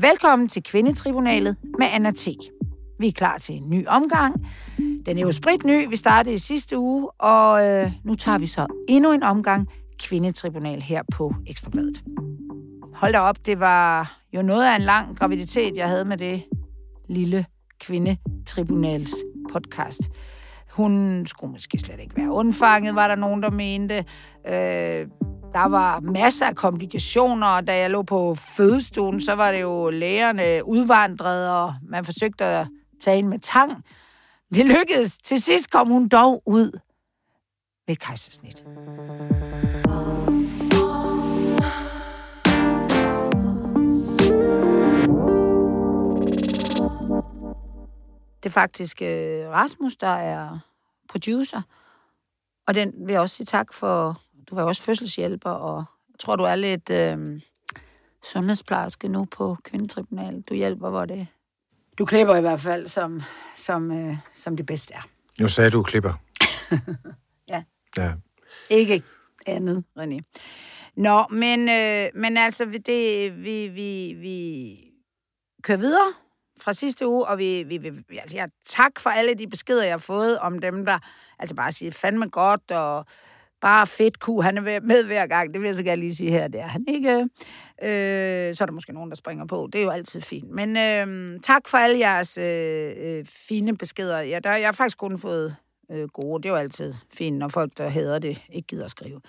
Velkommen til Kvindetribunalet med Anna T. Vi er klar til en ny omgang. Den er jo spritny. Vi startede i sidste uge, og øh, nu tager vi så endnu en omgang Kvindetribunal her på Ekstrabladet. Hold da op, det var jo noget af en lang graviditet, jeg havde med det lille Kvindetribunals podcast. Hun skulle måske slet ikke være undfanget, var der nogen, der mente. Øh, der var masser af komplikationer, og da jeg lå på fødestuen, så var det jo lægerne udvandret, og man forsøgte at tage hende med tang. Det lykkedes. Til sidst kom hun dog ud med kejsersnit. Det er faktisk øh, Rasmus, der er producer. Og den vil jeg også sige tak for. Du var også fødselshjælper, og jeg tror, du er lidt øh, sundhedsplejerske nu på Kvindetribunalet. Du hjælper, hvor det... Du klipper i hvert fald, som, som, øh, som det bedste er. Nu sagde du klipper. Ja. Ja. Ikke andet, René. Nå, men, øh, men altså, vi- det, vi, vi, vi kører videre fra sidste uge, og vi, vi, vi altså, jeg, tak for alle de beskeder, jeg har fået om dem, der altså bare siger, fandme godt, og bare fedt ku, han er ved- med hver gang. Det vil jeg så gerne lige sige her, det er han ikke. Øh, så er der måske nogen, der springer på. Det er jo altid fint. Men øh, tak for alle jeres øh, øh, fine beskeder. Ja, der, jeg har faktisk kun fået øh, gode. Det er jo altid fint, når folk, der hader det, ikke gider at skrive.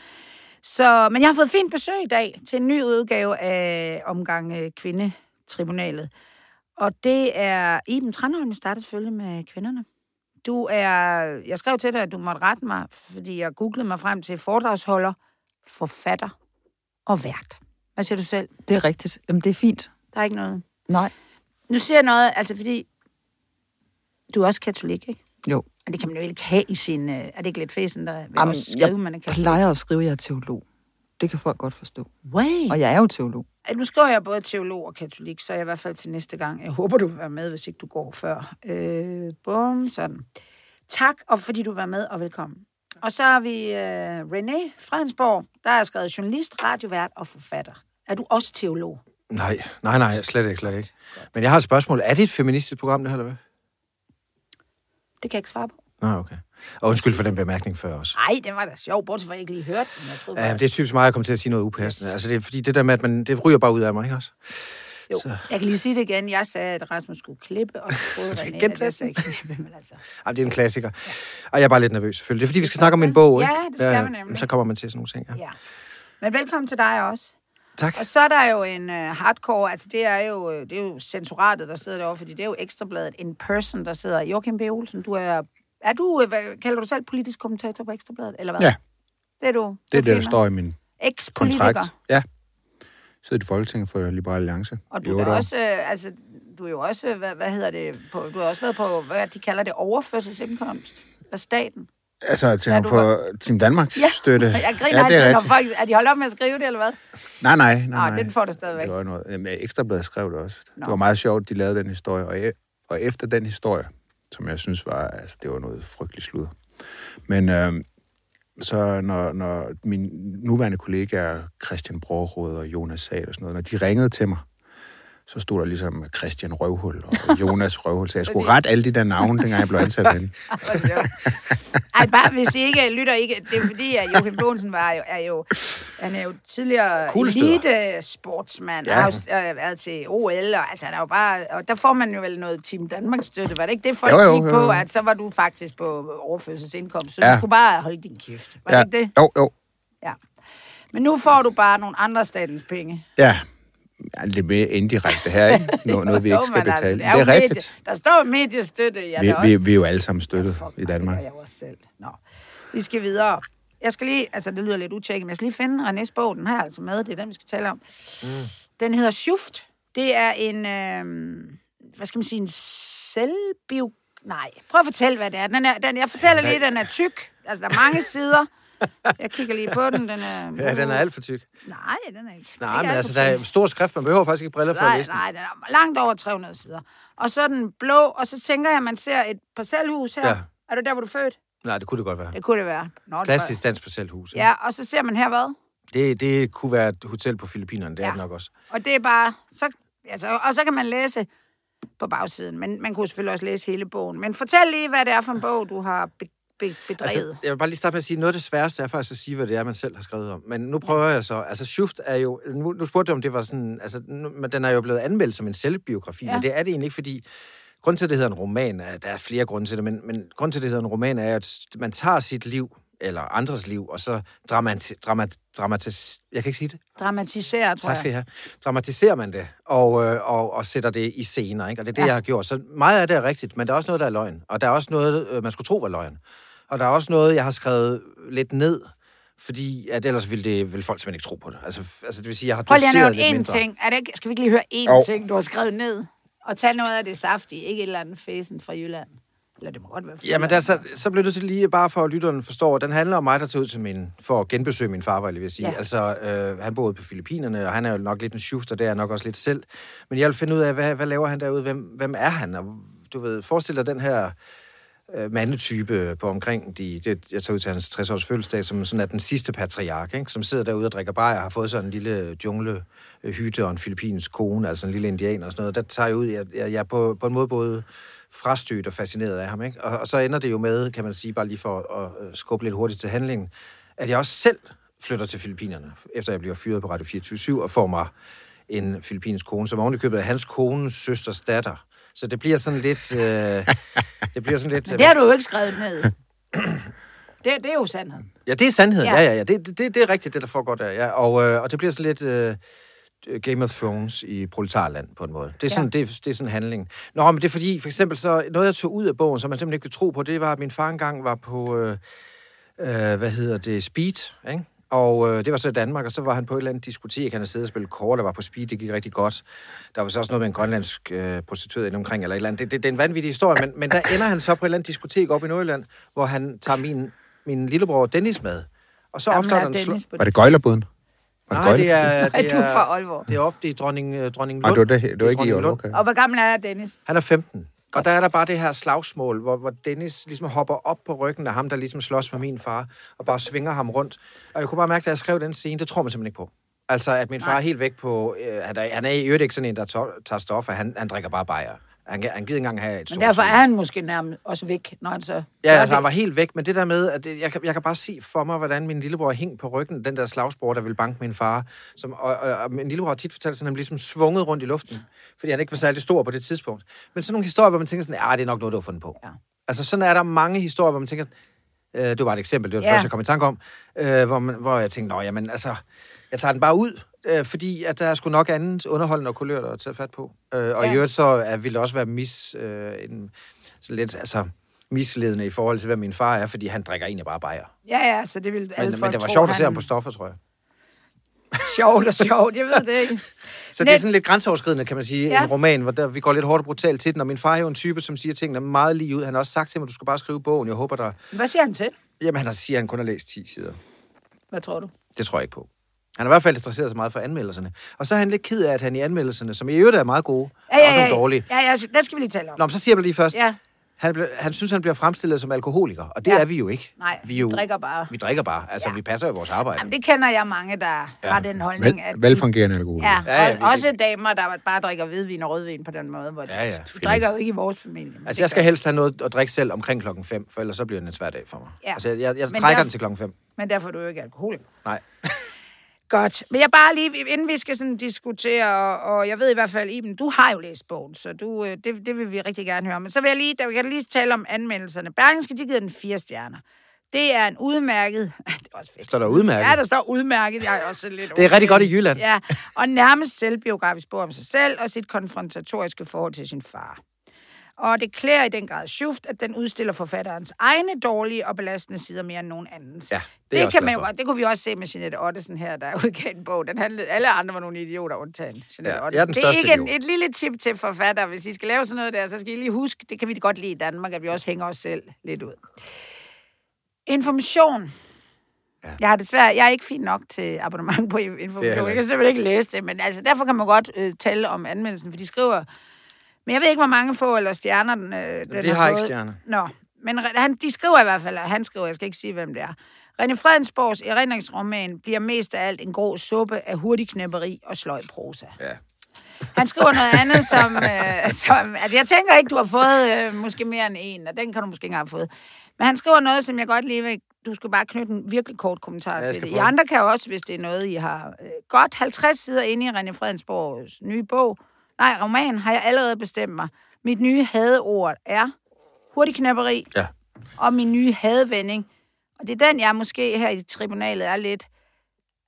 Så, men jeg har fået fint besøg i dag til en ny udgave af omgang øh, Kvindetribunalet. Og det er Iben Tranholm, jeg startede selvfølgelig med kvinderne. Du er, jeg skrev til dig, at du måtte rette mig, fordi jeg googlede mig frem til foredragsholder, forfatter og vært. Hvad siger du selv? Det er rigtigt. Jamen, det er fint. Der er ikke noget. Nej. Nu siger jeg noget, altså fordi du er også katolik, ikke? Jo. Og det kan man jo ikke have i sin... øh, Er det ikke lidt fæsen, der vil Jamen, også skrive, jeg man er katolik? plejer at skrive, at jeg er teolog. Det kan folk godt forstå. Way. Og jeg er jo teolog. Nu skriver jeg både teolog og katolik, så er jeg i hvert fald til næste gang. Jeg håber, du vil være med, hvis ikke du går før. Øh, bum, sådan. Tak, og fordi du var med, og velkommen. Og så har vi øh, René Fredensborg, der er skrevet journalist, radiovært og forfatter. Er du også teolog? Nej, nej, nej, slet ikke, slet ikke. Men jeg har et spørgsmål. Er det et feministisk program, det her, eller hvad? Det kan jeg ikke svare på. Nå, okay. Og undskyld for den bemærkning før også. Nej, det var da sjov, bortset fra, at jeg ikke lige hørte den. Jeg troede, Ja, det er typisk mig at komme til at sige noget upassende. Altså, det er fordi det der med, at man, det ryger bare ud af mig, ikke også? Jo, Så- jeg kan lige sige det igen. Jeg sagde, at Rasmus skulle klippe, og så skal René, at jeg sagde klippe, men altså... Ej, det er en klassiker. Og jeg er bare lidt nervøs, selvfølgelig. Det er fordi, vi skal snakke om min bog, ikke? Ja, det skal man nemlig. Så kommer man til sådan nogle ting, ja. Ja. Men velkommen til dig også. Tak. Og så er der jo en uh, hardcore, altså det er jo, øh, det er jo censoratet, der sidder derovre, fordi det er jo Ekstrabladet in person, der sidder. Joachim B. Olsen, du er, er du, øh, hvad, kalder du selv politisk kommentator på Ekstrabladet, eller hvad? Ja. Det er du. Det er det, der står i min Eks-politiker. kontrakt. Ja. Sidder i Folketinget for Liberal Alliance. Og du er også, øh, altså, du er jo også, hvad, hvad hedder det, på, du har også været på, hvad de kalder det, overførselsindkomst af staten. Altså, jeg Ja, tænker på Team Danmark støtte. Jeg griner ja, ja, det er altid, når folk, er de holdt op med at skrive det, eller hvad? Nej, nej, nej, Nå, nej. den får du stadigvæk. Det var noget. Ekstrabladet skrev det også. Nå. Det var meget sjovt, de lavede den historie. Og, e- og efter den historie, som jeg synes var, altså, det var noget frygteligt sludder. Men øh, så når, når mine nuværende kollegaer, Christian Brorrod og Jonas Sal og sådan noget, når de ringede til mig, så stod der ligesom Christian Røvhul og Jonas Røvhul, så jeg skulle rette alle de der navne, dengang jeg blev ansat sjovt. Ej, bare hvis I ikke lytter ikke, det er fordi, at Joachim Bonsen var jo, er jo, han er jo tidligere elite sportsmand, Ja. ja. har jo øh, været til OL, og, altså, han er jo bare, og der får man jo vel noget Team Danmark støtte, var det ikke det, folk Jo, jo, gik jo, på, jo. at så var du faktisk på overførselsindkomst, så Ja. du skulle bare holde din kæft, var Ja. det ikke det? Jo, jo. Ja. Men nu får du bare nogle andre statens penge. Ja, Ja, lidt mere indirekte her, ikke? Noget, noget vi ikke skal altså, betale. er det er medie- rigtigt. Der står mediestøtte, ja, Vi, vi, vi er jo alle sammen støttet Fuck, i Danmark. Det er jeg også selv. Nå. Vi skal videre. Jeg skal lige, altså det lyder lidt utjekket, men jeg skal lige finde Renés bog, den her er altså med, det er den, vi skal tale om. Mm. Den hedder Schuft. Det er en, øh, hvad skal man sige, en selvbio... Nej, prøv at fortælle, hvad det er. Den er den, jeg fortæller lige, den er tyk. Altså, der er mange sider. Jeg kigger lige på den. Den er... Ja, den er alt for tyk. Nej, den er ikke. Nej, ikke men alt altså, der er stor skrift. Man behøver faktisk ikke briller for at Nej, læse den. nej, den er langt over 300 sider. Og så er den blå, og så tænker jeg, at man ser et parcelhus her. Ja. Er du der, hvor du er født? Nej, det kunne det godt være. Det kunne det være. Nå, Klassisk dansk parcelhus. ikke? Ja, og så ser man her hvad? Det, det kunne være et hotel på Filippinerne, det er Ja. det nok også. Og det er bare, så Altså, og så kan man læse på bagsiden, men man kunne selvfølgelig også læse hele bogen. Men fortæl lige, hvad det er for en bog, du har be, be, bedrevet. Altså, jeg vil bare lige starte med at sige, noget af det sværeste er faktisk at sige, hvad det er, man selv har skrevet om. Men nu prøver jeg så. Altså, Schuft er jo... Nu, nu spurgte du, om det var sådan... Altså, nu, men den er jo blevet anmeldt som en selvbiografi, Ja. men det er det egentlig ikke, fordi... Grund til, at det hedder en roman, er, der er flere grunde til det, men, men grund til, at det hedder en roman, er, at man tager sit liv, eller andres liv, og så dramati, dramat, dramatis, jeg kan ikke sige det, Dramatisere, tror Tak skal jeg. have. Dramatiserer man det, og, øh, og, og sætter det i scener, ikke? Og det er det, ja. jeg har gjort. Så meget af det er rigtigt, men der er også noget, der er løgn. Og der er også noget, øh, man skulle tro var løgn. Og der er også noget, jeg har skrevet lidt ned, fordi at ellers ville, det, ville folk simpelthen ikke tro på det. Altså, altså det vil sige, jeg har Prøv lige at nævne én mindre. ting. Er det, skal vi ikke lige høre én Jo. ting, du har skrevet ned? Og tage noget af det saftige, ikke et eller andet fæsen fra Jylland. Eller det må godt være fra Jamen, der, så, så bliver det til lige, bare for at lytteren forstår, den handler om mig, der tager ud til min, for at genbesøge min far, vil jeg sige. Ja. Altså, øh, han boede på Filippinerne, og han er jo nok lidt en shufter, det er nok også lidt selv. Men jeg vil finde ud af, hvad, hvad laver han derude? Hvem, hvem er han? Og du ved, forestil dig den her øh, mandetype på omkring de, det, jeg tager ud til hans 60-års fødselsdag, som sådan er den sidste patriark, ikke? som sidder derude og drikker bajer, og har fået sådan en lille jungle hytte og en filippinsk kone, altså en lille indianer og sådan noget. Der tager jeg ud, jeg, jeg, jeg er på, på en måde både frastødt og fascineret af ham. Ikke? Og, og så ender det jo med, kan man sige, bare lige for at skubbe lidt hurtigt til handlingen, at jeg også selv flytter til Filippinerne, efter jeg bliver fyret på Radio 24 og får mig en filippinsk kone, som ovenikøbet er hans kones søsters datter. Så det bliver sådan lidt... Øh, det bliver sådan lidt... Men det har du jo ikke skrevet ned. Det, det er jo sandheden. Ja, det er sandheden. Ja. Ja, ja, ja. Det, det, det er rigtigt, det der foregår der. Ja. Og, øh, og det bliver sådan lidt øh, Game of Thrones i proletarland på en måde. Det er sådan, Ja. det, det er sådan en handling. Nå, men det er fordi, for eksempel så, noget jeg tog ud af bogen, som man simpelthen ikke vil tro på, det var, at min far engang var på, øh, øh, hvad hedder det, Speed, ikke? Og øh, det var så i Danmark, og så var han på et eller andet diskotek, han havde siddet og spillet kort, der var på speed, det gik rigtig godt. Der var så også noget med en grønlandsk øh, prostitueret inde omkring, eller et eller andet. Det, det, det er en vanvittig historie, men, men der ender han så på et eller andet diskotek op i Nordjylland, hvor han tager min, min lillebror Dennis med. Og så opstår er Dennis på Var det gøjlerbuden? Var Nej, det er, Er det du fra er, Aalborg? det er oppe i dronning, øh, dronning Nej, Lund. det var, det, det var ikke i Aalborg. Okay. Og hvor gammel er Dennis? Han er 15. Og der er der bare det her slagsmål, hvor, hvor Dennis ligesom hopper op på ryggen af ham, der ligesom slås med min far, og bare svinger ham rundt. Og jeg kunne bare mærke, da jeg skrev den scene, det tror man simpelthen ikke på. Altså, at min far Nej. er helt væk på... Øh, han, er, han er i øvrigt ikke sådan en, der tager, tager stoffer. Han, han drikker bare bajer. Han, han gider ikke engang have et Men derfor er han måske nærmest også væk, når han så... Ja, altså, det. han var helt væk, men det der med, at det, jeg, kan, jeg kan bare se for mig, hvordan min lillebror hing på ryggen, den der slagsbror, der ville banke min far. Som, og, og, og min lillebror har tit fortalt, at han blev ligesom svunget rundt i luften, fordi han ikke var særlig stor på det tidspunkt. Men sådan nogle historier, hvor man tænker sådan, ja, det er nok noget, du har fundet på. Ja. Altså, sådan er der mange historier, hvor man tænker, øh, det var bare et eksempel, det var det Ja. første, jeg kom i tanke om, øh, hvor, man, hvor jeg tænkte, nå, jamen, altså, jeg tager den bare ud, øh, fordi at der er sgu nok andet underholdende og kulør at tage fat på. Øh, og Ja. i øvrigt så er, vil det også være mis, øh, en, sådan lidt, altså, misledende i forhold til, hvad min far er, fordi han drikker egentlig bare bajer. Ja, ja, så det vil alle Men, folk men det var sjovt at se ham på stoffer, tror jeg. Sjovt og sjovt, jeg ved det ikke. Så det er Net- sådan lidt grænseoverskridende, kan man sige, Ja. ja. en roman, hvor der, vi går lidt hårdt og brutalt til den, og min far er jo en type, som siger tingene meget lige ud. Han har også sagt til mig, du skal bare skrive bogen, jeg håber der... Hvad siger han til? Jamen, han siger, at han kun har læst 10 sider. Hvad tror du? Det tror jeg ikke på. Han har i hvert fald interesseret sig meget for anmeldelserne. Og så er han lidt ked af, at han i anmeldelserne, som i øvrigt er meget gode, Ja, ja, også ja, nogle dårlige. ja, ja, det skal vi lige tale om. Nå, men så siger jeg lige først. Ja, Han, ble, han synes, han bliver fremstillet som alkoholiker, og det Ja. er vi jo ikke. nej, vi, er jo, vi drikker bare. Vi drikker bare. Altså, Ja. vi passer jo vores arbejde. Jamen, det kender jeg mange, der ja. har den holdning. Vel, at velfungerende alkohol. Ja, Ja, ja, og, også damer, der bare drikker hvidvin og rødvin på den måde. Hvor Ja, ja. Vi drikker jo ikke i vores familie. Altså, jeg skal helst have noget at drikke selv omkring klokken 5, for ellers så bliver det en svær dag for mig. Ja. Altså, jeg, jeg, jeg trækker der- den til klokken 5. Men derfor er du jo ikke alkoholiker. Nej. Godt. Men jeg bare lige, inden vi skal sådan diskutere, og, og jeg ved i hvert fald, Iben, du har jo læst bogen, så du, øh, det, det vil vi rigtig gerne høre. Men så vil jeg lige, der kan lige tale om anmeldelserne. Berlingske, de giver den fire stjerner. Det er en udmærket... Det er også fedt. Står der udmærket? Ja, der står udmærket. Jeg er også lidt Det er rigtig godt i Jylland. Ja, og nærmest selvbiografisk bog om sig selv og sit konfrontatoriske forhold til sin far. Og det klæder i den grad Schuft, at den udstiller forfatterens egne dårlige og belastende sider mere end nogen andens. Ja, det det, kan man jo. Det kunne vi også se med Jeanette Ottesen her, der udgav en bog. Den handlede, alle andre var nogle idioter undtagen. Jeanette Ja, Ottesen. det er ikke en, et lille tip til forfatter. Hvis I skal lave sådan noget der, så skal I lige huske, det kan vi godt lide i Danmark, at vi også hænger os selv lidt ud. Information. Ja. Jeg har desværre, jeg er ikke fin nok til abonnement på information. Jeg kan simpelthen ikke læse det, men altså, derfor kan man godt øh, tale om anmeldelsen, for de skriver... Men jeg ved ikke, hvor mange få eller stjerner den, øh, den Det har ikke fået. stjerner. Nå, men han, de skriver i hvert fald, han skriver, jeg skal ikke sige, hvem det er. René Fredensborgs erindringsroman bliver mest af alt en grå suppe af hurtigknæpperi og sløj prosa. Ja. Han skriver noget andet, som, øh, som... Altså, jeg tænker ikke, du har fået øh, måske mere end en, og den kan du måske ikke have fået. Men han skriver noget, som jeg godt lige vil... Du skal bare knytte en virkelig kort kommentar Ja, til det. I andre kan også, hvis det er noget, I har... Øh, godt 50 sider inde i René Fredensborgs nye bog. Nej, roman har jeg allerede bestemt mig. Mit nye hadeord er hurtigknapperi. Ja. Og min nye hadvending. Og det er den, jeg måske her i tribunalet er lidt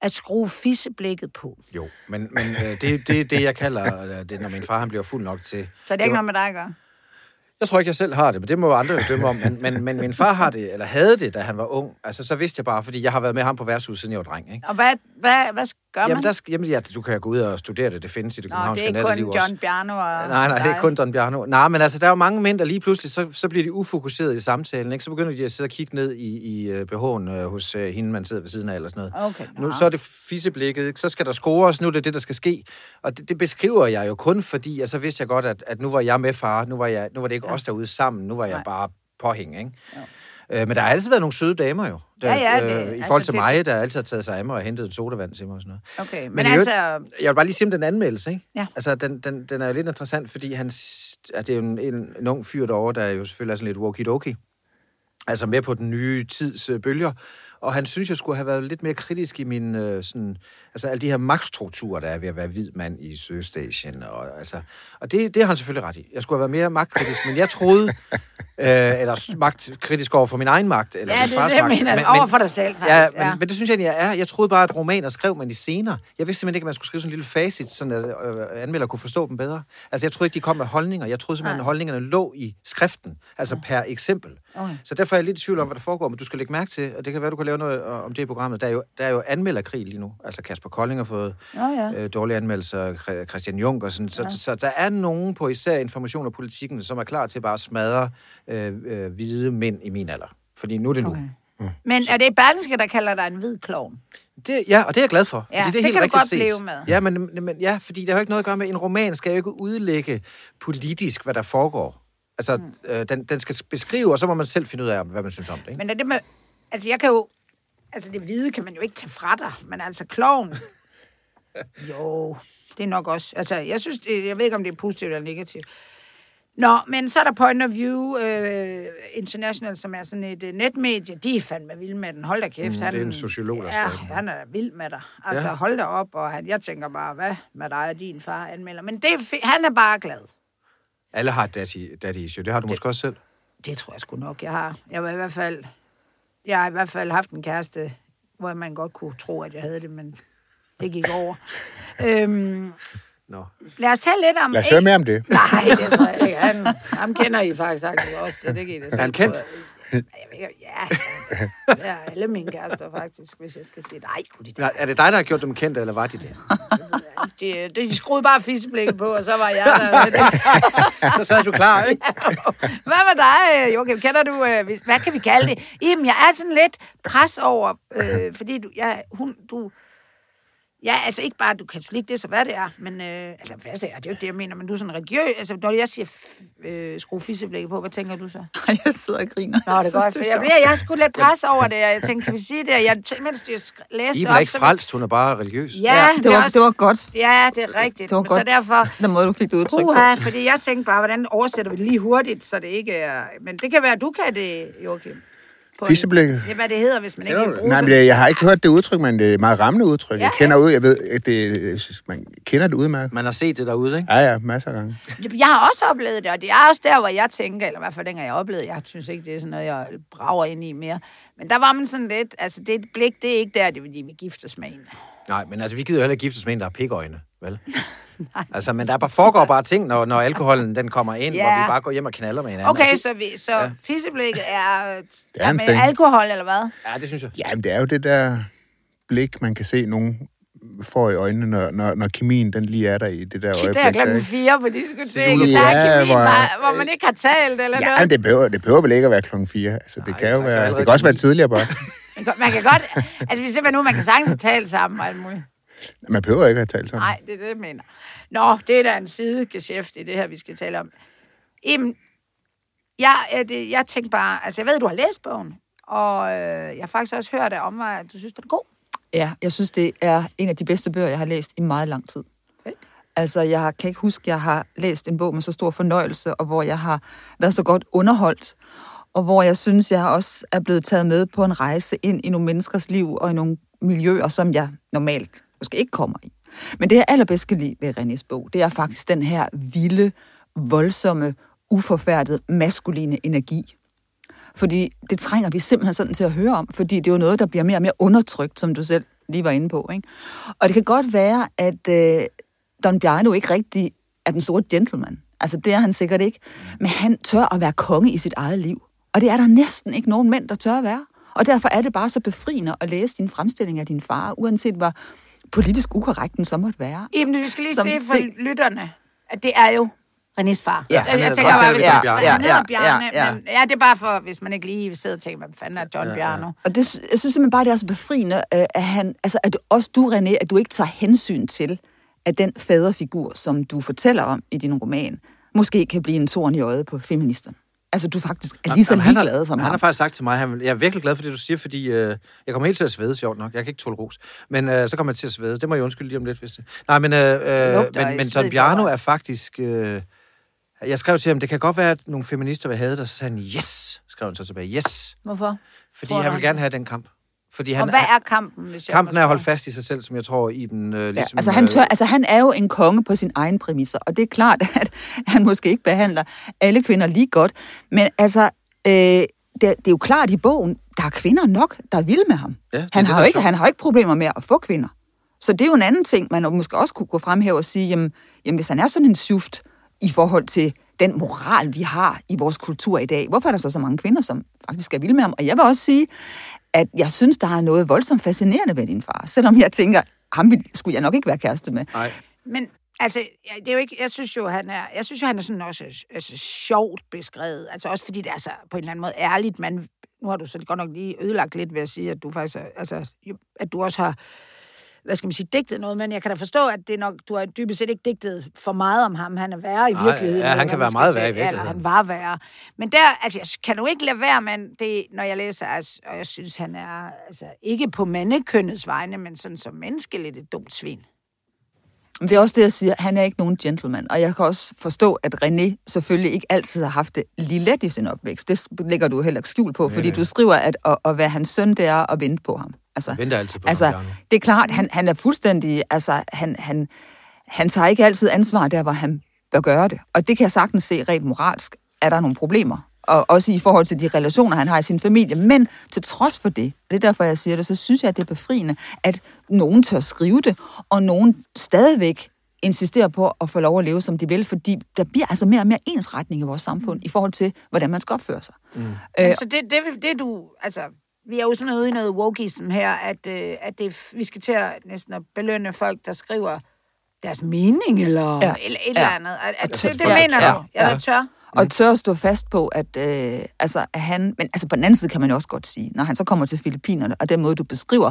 at skrue fisseblikket på. Jo, men, men øh, det er det, det, jeg kalder, øh, det, når min far han bliver fuld nok til. Så det er ikke noget med dig at gøre. Jeg tror ikke, jeg selv har det, men det må jo andre jo dømme om. Men, men, men min far har det, eller havde det, da han var ung. Altså, så vidste jeg bare, fordi jeg har været med ham på værtshus, siden jeg var dreng. Ikke? Og hvad, hvad, hvad gør man? Jamen, der, skal- jamen ja, du kan gå ud og studere det. Det findes i det Nå, det københavnske er ikke kun. John Bjarno og Nej, nej, det er ikke kun Don Bjarno. Nej, men altså, der er jo mange mænd, der lige pludselig, så, så bliver de ufokuseret i samtalen, ikke? Så begynder de at sidde og kigge ned i, i uh, BH'en uh, hos uh, hende, man sidder ved siden af, eller sådan noget. Okay, Nu, så er det fisseblikket, ikke? så skal der scores, nu er det det, der skal ske. Og det, det beskriver jeg jo kun, fordi at så vidste jeg godt, at, at nu var jeg med far, nu var, jeg, nu var det ikke ja. os derude sammen, nu var jeg Nej. bare påhæng, ikke? Øh, men der har altid været nogle søde damer jo. Der, Ja, ja, det- øh, I altså, forhold til det- mig, der altid har taget sig af mig og hentet en sodavand til mig og sådan noget. Okay, men, Men altså... Jeg vil bare lige sige om den anmeldelse, ikke? Ja. Altså, den, den, den er jo lidt interessant, fordi han, at det er jo en, en, en ung fyr derovre, der jo selvfølgelig er sådan lidt walkie-talkie. Altså med på den nye tids øh, bølger. Og han synes, jeg skulle have været lidt mere kritisk i min, øh, sådan, altså alle de her magtstrukturer, der er ved at være hvid mand i Søstation. Og, altså, og det, det har han selvfølgelig ret i. Jeg skulle have været mere magtkritisk, men jeg troede, øh, eller magtkritisk over for min egen magt. Eller Ja, min det fars det, magt. mener. Men- Over for dig selv, faktisk. Ja, men, ja. men det synes jeg egentlig, jeg er. Jeg troede bare, at romaner skrev man i scener. Jeg vidste simpelthen ikke, at man skulle skrive sådan en lille facit, at øh, anmelder kunne forstå dem bedre. Altså, jeg troede ikke, de kom med holdninger. Jeg troede simpelthen, at holdningerne lå i skriften. Altså per eksempel. Okay. Så derfor er jeg lidt i tvivl om, hvad der foregår, men du skal lægge mærke til, og det kan være, du kan lave noget øh, om det i programmet. Der er jo, der er jo anmelderkrig lige nu. Altså Kasper Kolding har fået Nå ja. øh, dårlige anmeldelser, Chri- Christian Jung og sådan. Så, Ja. så, så der er nogen på især information og politikken, som er klar til bare at smadre øh, øh, hvide mænd i min alder. Fordi nu er det nu. Okay. Men er det Berlingske, der kalder dig en hvid klovn? Det, ja, og det er jeg glad for. Ja, fordi det, er det helt kan du rigtigt godt set. leve med. Ja, men, men, ja, fordi det har jo ikke noget at gøre med, en roman skal jo ikke udlægge politisk, hvad der foregår. Altså, mm. øh, den, den skal beskrive, og så må man selv finde ud af, hvad man synes om det. Ikke? Men er det med... Altså, jeg kan jo... Altså, det hvide kan man jo ikke tage fra dig, men altså, klovn... jo, det er nok også... Altså, jeg synes, det, jeg ved ikke, om det er positivt eller negativt. Nå, men så er der Point of View øh, International, som er sådan et øh, netmedie. De er fandme vilde med den. Hold da kæft. Mm, han, det er en sociolog, der Ja, han er vild med dig. Altså, Ja. hold da op. Og han, jeg tænker bare, hvad med dig og din far anmelder. Men det han er bare glad. Alle har daddy, daddy issue. Det har du måske også selv. Det tror jeg sgu nok, jeg har. Jeg har i hvert fald, jeg har i hvert fald haft en kæreste, hvor man godt kunne tro, at jeg havde det, men det gik over. øhm, Nå. lad os tale lidt om... Lad os høre mere om det. Nej, det tror jeg ikke. Han, ham kender I faktisk også. Det, det kan I da Er selv han kendt? ja. Det er alle mine kærester faktisk, hvis jeg skal sige. Nej, gud, det, Nej, Er det dig, der har gjort dem kendte, eller var de det? Det, det, de skruede bare fisseblikket på, og så var jeg der. så sad du klar, ikke? Hvad med dig, Joachim? Kender du, øh, hvad kan vi kalde det? Jamen, jeg er sådan lidt pres over, øh, fordi du, jeg, hun, du, ja, altså ikke bare, at du er katolik, det er så hvad det er, men, øh, altså hvad det er, det er jo det, jeg mener, men du er sådan religiøs, altså når jeg siger øh, skrue fisseblikket på, hvad tænker du så? Ej, jeg sidder og griner. Nå, det er godt, for jeg, bliver, jeg er sgu lidt pres over det, og jeg tænkte, kan vi sige det? Jeg, mens jeg læste Iben op, er ikke frelst, hun er bare religiøs. Ja, Ja, det var, også, det var godt. ja, det er rigtigt. Det var men godt. Så derfor, Den måde, du fik det udtrykt på. Puha, fordi jeg tænkte bare, hvordan oversætter vi det lige hurtigt, så det ikke er... Men det kan være, at du kan det, Joachim. På en- Fisseblikket? Det er, hvad det hedder, hvis man ikke vil bruge Nej, men jeg, jeg har ikke hørt det udtryk, men det er et meget rammende udtryk. Ja, Jeg kender ud, jeg ved, at det, man kender det udmærket. Man har set det derude, ikke? Ja, ja, masser af gange. Jeg har også oplevet det, og det er også der, hvor jeg tænker, eller i hvert fald dengang jeg oplevede, jeg synes ikke, det er sådan noget, jeg brager ind i mere. Men der var man sådan lidt, altså det er et blik, det er ikke der, det er, fordi vi giftes med en. Nej, men altså, vi gider jo heller ikke giftes med en, der har pikøjne, vel? altså, men der bare foregår bare ting, når, når alkoholen den kommer ind, Ja. hvor vi bare går hjem og knaller med hinanden. Okay, Og det, så, vi, så ja. fisseblikket er, er er en med ting. alkohol, eller hvad? Ja, det synes jeg. Jamen, det er jo det der blik, man kan se nogen får i øjnene, når, når, når kemien den lige er der i det der Shit, øjeblik. der er klokken fire på diskoteket. Ja, Der er kemi, hvor- hvor, hvor man ikke har talt, eller Ja, noget. men det behøver, det behøver vel ikke at være klokken 4. Altså, det Nej, kan jo være, det kan også være tidligere bare. Man kan, man kan godt... Altså, vi ser nu, man kan sagtens have talt sammen og alt muligt. Man behøver ikke at tale sådan. Nej, det er det, jeg mener. Nå, det er da en sidegeschæft i det her, vi skal tale om. Jamen, jeg, jeg, det, jeg tænkte bare... Altså, jeg ved, du har læst bogen, og øh, jeg har faktisk også hørt om mig, at du synes, den er god. Ja, jeg synes, det er en af de bedste bøger, jeg har læst i meget lang tid. Fedt. Altså, jeg kan ikke huske, at jeg har læst en bog med så stor fornøjelse, og hvor jeg har været så godt underholdt, og hvor jeg synes, jeg også er blevet taget med på en rejse ind i nogle menneskers liv og i nogle miljøer, som jeg normalt måske ikke kommer i. Men det, jeg allerbedst kan lide ved Renés bog, det er faktisk den her vilde, voldsomme, uforfærdede, maskuline energi. Fordi det trænger vi simpelthen sådan til at høre om, fordi det er jo noget, der bliver mere og mere undertrykt, som du selv lige var inde på. Ikke? Og det kan godt være, at øh, Don Bjarno ikke rigtig er den store gentleman. Altså, det er han sikkert ikke. Men han tør at være konge i sit eget liv. Og det er der næsten ikke nogen mænd, der tør at være. Og derfor er det bare så befriende at læse din fremstilling af din far, uanset hvor politisk ukorrekt den så måtte være. Jamen, vi skal lige Som se for se- lytterne, at det er jo Renés far. Ja, jeg, han jeg tænker bare, hvis Ja, man, ja, ja, ja, Bjarne, ja. men ja, det er bare for, hvis man ikke lige sidder og tænker, hvad fanden er John ja, Bjarno? Og det, jeg synes simpelthen bare, det er så befriende, øh, at, han, altså, at også du, René, at du ikke tager hensyn til, at den faderfigur, som du fortæller om i din roman, måske kan blive en torn i øjet på feministerne. Altså, du faktisk er lige så han ligeglad som Han ham. har faktisk sagt til mig, han, vil- jeg er virkelig glad for det, du siger, fordi øh, jeg kommer helt til at svede, sjovt nok. Jeg kan ikke tåle ros. Men øh, så kommer jeg til at svede. Det må jeg undskylde lige om lidt, hvis det... Nej, men, øh, øh, Lugter men, men Don Bjarno er faktisk... Øh, jeg skrev til ham, det kan godt være, at nogle feminister vil have det, og så sagde han, yes, skrev han så tilbage, yes. Hvorfor? Fordi Tror han vil han- gerne have den kamp. Fordi Og han, hvad er kampen, hvis jeg kampen er at holde fast i sig selv, som jeg tror, Iben øh, Ja, ligesom... altså, han øh, tør, altså, han er jo en konge på sin egen præmisser, og det er klart, at han måske ikke behandler alle kvinder lige godt, men altså, øh, det, det er jo klart i bogen, der er kvinder nok, der er vilde med ham. Ja, han, det, har jo ikke, han har jo ikke problemer med at få kvinder. Så det er jo en anden ting, man måske også kunne gå frem her og sige, jamen, jamen hvis han er sådan en suft i forhold til den moral, vi har i vores kultur i dag, hvorfor er der så så mange kvinder, som faktisk er vilde med ham? Og jeg vil også sige, at jeg synes, der er noget voldsomt fascinerende ved din far, selvom jeg tænker, ham ville- skulle jeg nok ikke være kæreste med. Nej, Men altså, det er jo ikke, jeg synes jo, han er, jeg synes jo, han er sådan også altså, sjovt beskrevet. Altså også fordi det er så på en eller anden måde ærligt. Man, nu har du så godt nok lige ødelagt lidt ved at sige, at du faktisk, er- altså, at du også har, hvad skal man sige, digtet noget, men jeg kan da forstå, at det nok, du har dybest set ikke digtet for meget om ham. Han er værre i Nej, virkeligheden. ja, han kan være meget værre i sige. Eller virkeligheden. han var værre. Men der, altså, jeg kan jo ikke lade være, men det, når jeg læser, altså, og jeg synes, han er, altså, ikke på mandekønnets vegne, men sådan som menneske lidt et dumt svin. Det er også det, jeg siger, han er ikke nogen gentleman. Og jeg kan også forstå, at René selvfølgelig ikke altid har haft det lige let i sin opvækst. Det lægger du heller ikke skjul på, fordi du skriver, at at, at være hans søn, det er at vente på ham. Altså, jeg venter altid på altså, ham, det er klart, han, han er fuldstændig, altså, han, han, han tager ikke altid ansvar der, hvor han bør gøre det. Og det kan jeg sagtens se rent moralsk, er der nogle problemer. Og også i forhold til de relationer, han har i sin familie. Men til trods for det, og det er derfor, jeg siger det, så synes jeg, at det er befriende, at nogen tør skrive det, og nogen stadigvæk insisterer på at få lov at leve, som de vil, fordi der bliver altså mere og mere ensretning i vores samfund i forhold til, hvordan man skal opføre sig. Mm. Øh, Altså, det, det, det du, altså, vi er jo sådan ude i noget wokeism her, at, øh, at det, vi skal til at næsten at belønne folk, der skriver deres mening, eller, Ja. ja. eller et Ja. eller andet. At, at, tør- det, det ja, mener tør. du? Jeg Ja. ja. tør. Og tør at stå fast på, at, øh, altså, at han... Men altså, på den anden side kan man jo også godt sige, når han så kommer til Filippinerne, og den måde, du beskriver,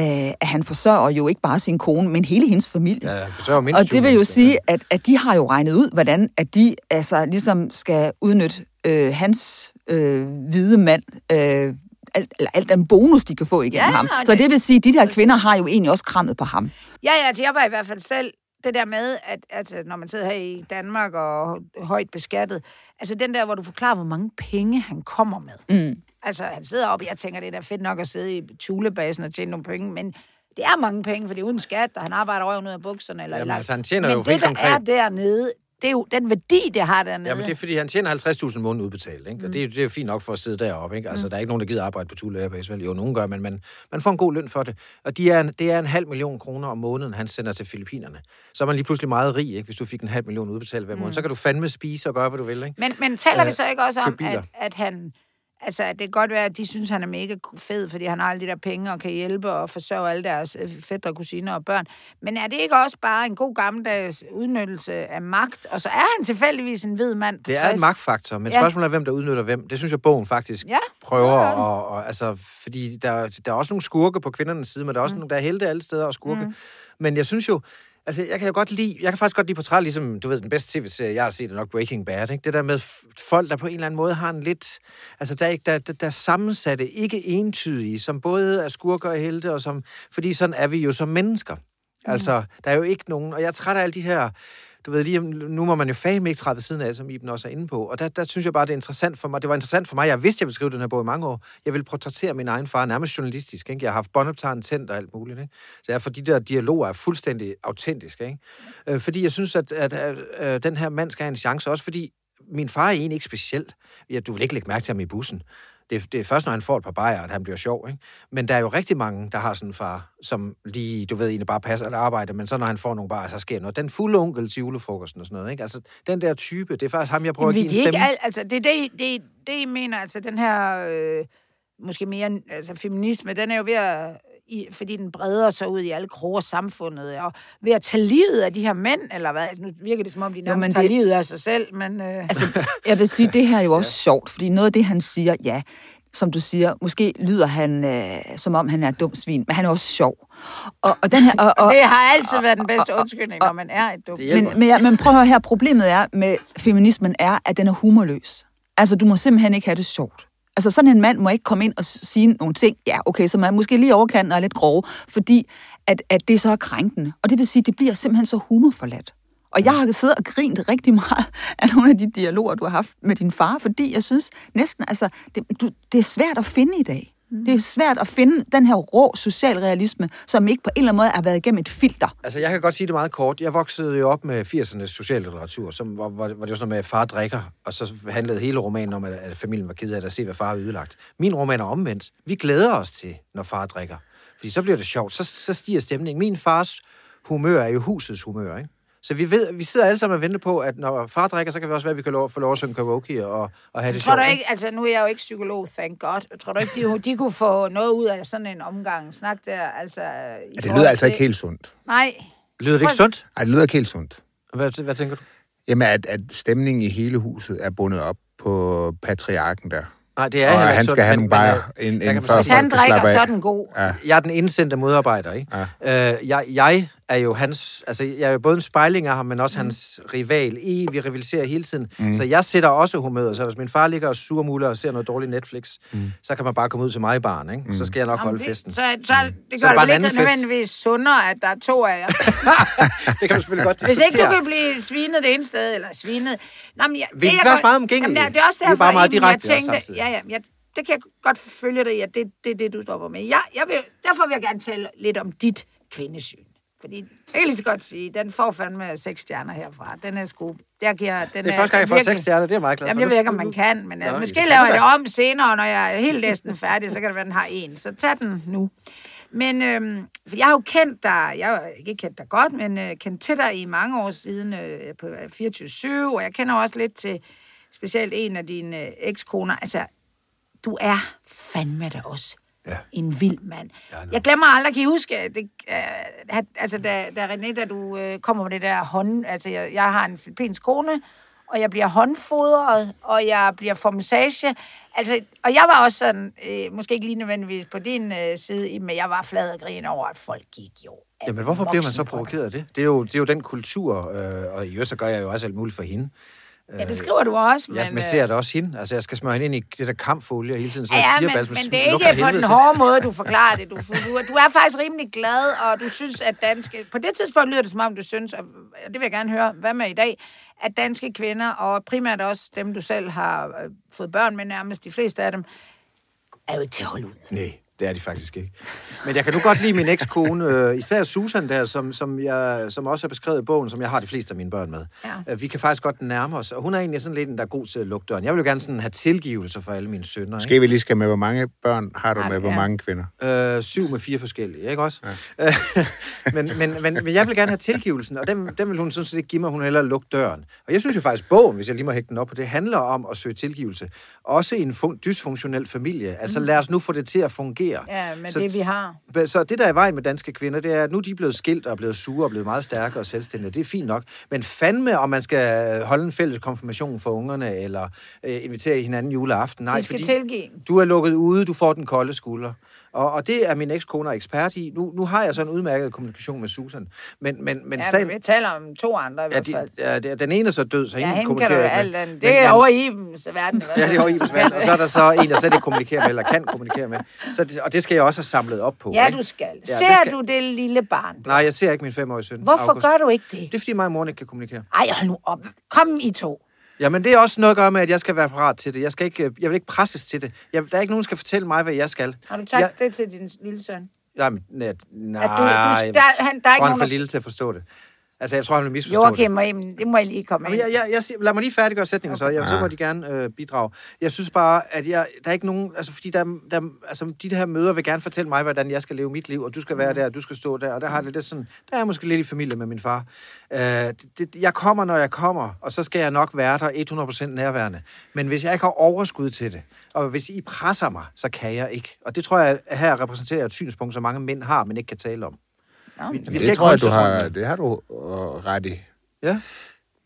øh, at han forsørger jo ikke bare sin kone, men hele hendes familie. Ja, han forsørger mindst og 20 det vil jo sige, at, at de har jo regnet ud, hvordan at de altså ligesom skal udnytte øh, hans øh, hvide mand, øh, alt, eller alt den bonus, de kan få igennem Ja, ham. Så det- det vil sige, at de der kvinder har jo egentlig også krammet på ham. Ja, ja, altså, jeg var i hvert fald selv det der med, at altså, når man sidder her i Danmark og højt beskattet, altså den der, hvor du forklarer, hvor mange penge han kommer med. Mm. Altså, han sidder op, og jeg tænker, det er da fedt nok at sidde i Thulebasen og tjene nogle penge, men det er mange penge, for det er uden skat, og han arbejder røven ud af bukserne. Eller, Jamen, eller, altså, han tjener men jo det, der konkret- er dernede, det er jo den værdi, det har dernede. Ja, men det er fordi, han tjener 50.000 om måneden udbetalt, ikke? Og det, er- det er fint nok for at sidde deroppe, ikke? Altså, der er ikke nogen, der gider arbejde på Thule Airbase, vel? Jo, nogen gør, men man, man får en god løn for det. Og de er, en- det er en halv million kroner om måneden, han sender til Filippinerne. Så er man lige pludselig meget rig, ikke? Hvis du fik en halv million udbetalt hver måned. Så kan du fandme spise og gøre, hvad du vil, ikke? Men, men taler vi Øh, så ikke også om, at, at han... Altså, det kan godt være, at de synes, han er mega fed, fordi han har alle de der penge og kan hjælpe og forsørge alle deres øh, fædre, kusiner og børn. Men er det ikke også bare en god gammeldags udnyttelse af magt? Og så er han tilfældigvis en hvid mand Det er 60. en magtfaktor, men Ja. spørgsmålet er, hvem der udnytter hvem. Det synes jeg, bogen faktisk Ja. prøver. Ja. Og, og, altså, fordi der, der er også nogle skurke på kvindernes side, men der er også mm. nogle, der er helte alle steder og skurke. Mm. Men jeg synes jo, altså, jeg kan jo godt lide, jeg kan faktisk godt lide portræt, ligesom, du ved, den bedste tv-serie, jeg har set, er nok Breaking Bad, ikke? Det der med folk, der på en eller anden måde har en lidt, altså, der er, der, der, der er sammensatte, ikke entydige, som både er skurker og helte, og som, fordi sådan er vi jo som mennesker. Altså, der er jo ikke nogen... Og jeg er træt af alle de her... Du ved, lige, nu må man jo fandme ikke træde ved siden af, som Iben også er inde på. Og der, der synes jeg bare, det er interessant for mig. Det var interessant for mig. Jeg vidste, jeg ville skrive den her bog i mange år. Jeg ville portrættere min egen far, nærmest journalistisk. Ikke? Jeg har haft båndoptageren tændt og alt muligt. Ikke? Så jeg, for de der dialoger er fuldstændig autentiske. Ikke? Øh, fordi jeg synes, at, at, at, at den her mand skal have en chance, også fordi min far er egentlig ikke speciel. Ja, du vil ikke lægge mærke til ham i bussen. Det, det er først, når han får et par bajer, at han bliver sjov. Ikke? Men der er jo rigtig mange, der har sådan en far, som lige, du ved, egentlig bare passer et arbejde, men så når han får nogle bajer, så sker noget. Den fulde onkel til julefrokosten og sådan noget. Ikke? Altså, den der type, det er faktisk ham, jeg prøver Jamen, at give en stemme. ikke al, altså, det er det, det, det, mener, altså den her, øh, måske mere, altså feminisme, den er jo ved at, i, fordi den breder sig ud i alle kroge af samfundet, og ved at tage livet af de her mænd, eller hvad? Nu virker det som om, de nærmest men tager det- livet af sig selv, men... Øh, Altså, jeg vil sige, det her er jo også ja. sjovt, fordi noget af det, han siger, ja, som du siger, måske lyder han, øh, som om han er et dumt svin, men han er også sjov. Og, og den her, og, og, det har altid været den bedste undskyldning, når man er et dumt. Hjælper. men, men, ja, men prøv at høre her, problemet er med feminismen er, at den er humorløs. Altså, du må simpelthen ikke have det sjovt. Altså, sådan en mand må ikke komme ind og sige nogle ting, ja, okay, som er måske lige overkanten og er lidt grove, fordi at, at det så er krænkende. Og det vil sige, at det bliver simpelthen så humorforladt. Og jeg har siddet og grint rigtig meget af nogle af de dialoger, du har haft med din far, fordi jeg synes næsten, altså, det, du, det er svært at finde i dag. Det er svært at finde den her rå socialrealisme, som ikke på en eller anden måde har været igennem et filter. Altså, jeg kan godt sige det meget kort. Jeg voksede jo op med 80'ernes sociallitteratur, som, hvor, hvor, hvor det var sådan noget med, at far drikker, og så handlede hele romanen om, at, at familien var ked af at se, hvad far har ødelagt. Min roman er omvendt. Vi glæder os til, når far drikker. Fordi så bliver det sjovt. Så, så stiger stemningen. Min fars humør er jo husets humør, ikke? Så vi, ved, vi sidder alle sammen og venter på, at når far drikker, så kan vi også være, at vi kan lov, få lov at synge karaoke og, og have det Tror sjovt. du ikke, altså nu er jeg jo ikke psykolog, thank God. Tror du ikke, de, de kunne få noget ud af sådan en omgang snak der? Altså, i Ja, det lyder altså til- ikke helt sundt. Nej, Lyder det ikke sundt? Ej, det lyder ikke helt sundt. Hvad, hvad tænker du? Jamen, at, at stemningen i hele huset er bundet op på patriarken der. Nej, det er Og han skal have men- nogle kan inden forstå- før hvis han folk drikker, så er den god. Ja. Jeg er den indsendte modarbejder, ikke? Ja. Øh, jeg, jeg er jo hans... Altså, jeg er jo både en spejling af ham, men også hans rival. I, vi rivaliserer hele tiden. Mm. Så jeg sætter også humøret. Så hvis min far ligger og surmuler og ser noget dårligt Netflix, mm. så kan man bare komme ud til mig i baren, ikke? Mm. Så skal jeg nok holde Jamen, festen. Det, så, så, det Så gør er det det vel ikke nødvendigvis sundere, at der er to af jer. det kan man selvfølgelig godt Hvis diskutere. ikke du kan blive svinet det ene sted, eller svinet... Nå, men jeg, Vi er jeg faktisk godt- meget omgængelige. Jamen, det er også Vi er derfor, bare meget direkte jeg tænkte... Ja, ja, jeg, det kan jeg godt følge dig i, at det, det er det, du stopper med. Jeg, jeg vil, derfor vil jeg gerne tale lidt om dit kvindesyn. Fordi jeg kan lige så godt sige, den får fandme seks stjerner herfra. Den er sgu... Der giver, den Det er første gang, jeg får virkelig- seks stjerner. Det er meget glad for. Jamen, jeg ved ikke, om man kan, men Nå, det måske laver jeg det om senere, når jeg er helt næsten færdig, så kan det være, den har en. Så tag den nu. Men øhm, for jeg har jo kendt dig, jeg har ikke kendt dig godt, men øh, kendt til dig i mange år siden øh, på 24-7, og jeg kender også lidt til specielt en af dine øh, ekskoner. Altså, du er fandme da også Ja. en vild mand. Ja, jeg glemmer aldrig, kan I huske, det, at, altså da, da René, da du øh, kommer med det der hånd, altså jeg, jeg har en filippinsk kone, og jeg bliver håndfodret, og jeg bliver for massage. Altså, og jeg var også sådan, øh, måske ikke lige nødvendigvis på din øh, side, men jeg var flad og grin over, at folk gik jo. Jamen, hvorfor bliver man så provokeret af det? Det er jo, det er jo den kultur, øh, og i øvrigt så gør jeg jo også alt muligt for hende. Ja, det skriver du også, men... Ja, men øh, ser det også hende. Altså, jeg skal smøre hende ind i det der kampfolie hele tiden. Så Ja, jeg siger men, men det er ikke på den hårde måde, du forklarer det. Du, du, er- du er faktisk rimelig glad, og du synes, at danske... På det tidspunkt lyder det som om, du synes, og det vil jeg gerne høre, hvad med i dag, at danske kvinder, og primært også dem, du selv har øh, fået børn med nærmest, de fleste af dem, er jo ikke til at holde ud. Nej, det er de faktisk ikke. Men jeg kan nu godt lide min ekskone, øh, især Susan der, som, som, jeg, som også er beskrevet i bogen, som jeg har de fleste af mine børn med. Ja. Øh, Vi kan faktisk godt nærme os, og hun er egentlig sådan lidt en, der er god til at lukke døren. Jeg vil jo gerne sådan have tilgivelse for alle mine sønner. Måske vi lige skal med, hvor mange børn har du Ej, med, hvor ja. mange kvinder? Øh, syv med fire forskellige, ikke også? Ja. men, men, men, men jeg vil gerne have tilgivelsen, og den, den vil hun sådan set ikke give mig, hun hellere lukke døren. Og jeg synes jo faktisk, bogen, hvis jeg lige må hægte den op på det, handler om at søge tilgivelse. Også i en fun- dysfunktionel familie. Altså lad os nu få det til at fungere. Mm. Ja, med Så- det, vi har. Så det, der er i vejen med danske kvinder, det er, at nu er de blevet skilt og er blevet sure og blevet meget stærkere og selvstændige. Det er fint nok. Men fandme, om man skal holde en fælles konfirmation for ungerne, eller øh, invitere hinanden juleaften. Nej, De skal fordi tilgive. du er lukket ude, du får den kolde skulder. Og, og det er min ekskone ekspert i. Nu, nu har jeg så en udmærket kommunikation med Susan. Men, men, men Ja, sagen, vi taler om to andre i ja, hvert de, fald. ja, det- den ene er så død, så Ja, hende hende kan du kommunikerer alt andet. Det er over i Ibens verden. i Ja, det er jo Ibens vand. Og så er der så en, der slet ikke kommunikerer med, eller kan kommunikere med. Så det, og det skal jeg også have samlet op på. Ja, ikke? du skal. det Ser skal- du det lille barn? Nej, jeg ser ikke min femårige søn. Hvorfor August. gør du ikke det? Det er, fordi mig og moren ikke kan kommunikere. Ej, hold nu op. Kom I to. Jamen, det er også noget at gøre med, at jeg skal være parat til det. Jeg, skal ikke, jeg vil ikke presses til det. Jeg, der er ikke nogen, der skal fortælle mig, hvad jeg skal. Har du sagt Jeg- det til din lille søn? Nej, nej, nej At du, du, der, han, der er ikke nogen, for lille til at forstå det. Altså, jeg tror, han vil misforstå det. Joachim og Eben, det må jeg lige komme ind. jeg, jeg, jeg, lad mig lige færdiggøre sætningen, så, jeg, så Ja. må de gerne øh, bidrage. Jeg synes bare, at jeg, der er ikke nogen... Altså, fordi der, der, altså, de her møder vil gerne fortælle mig, hvordan jeg skal leve mit liv, og du skal være Mm. der, og du skal stå der, og der har det lidt sådan... Der er jeg måske lidt i familie med min far. Øh, det, det, jeg kommer, når jeg kommer, og så skal jeg nok være der 100% nærværende. Men hvis jeg ikke har overskud til det, og hvis I presser mig, så kan jeg ikke. Og det tror jeg, her repræsenterer et synspunkt, som mange mænd har, men ikke kan tale om. Nå, Vi, men- vi Det skal ikke tror jeg, du har, det har du øh, ret i. Ja,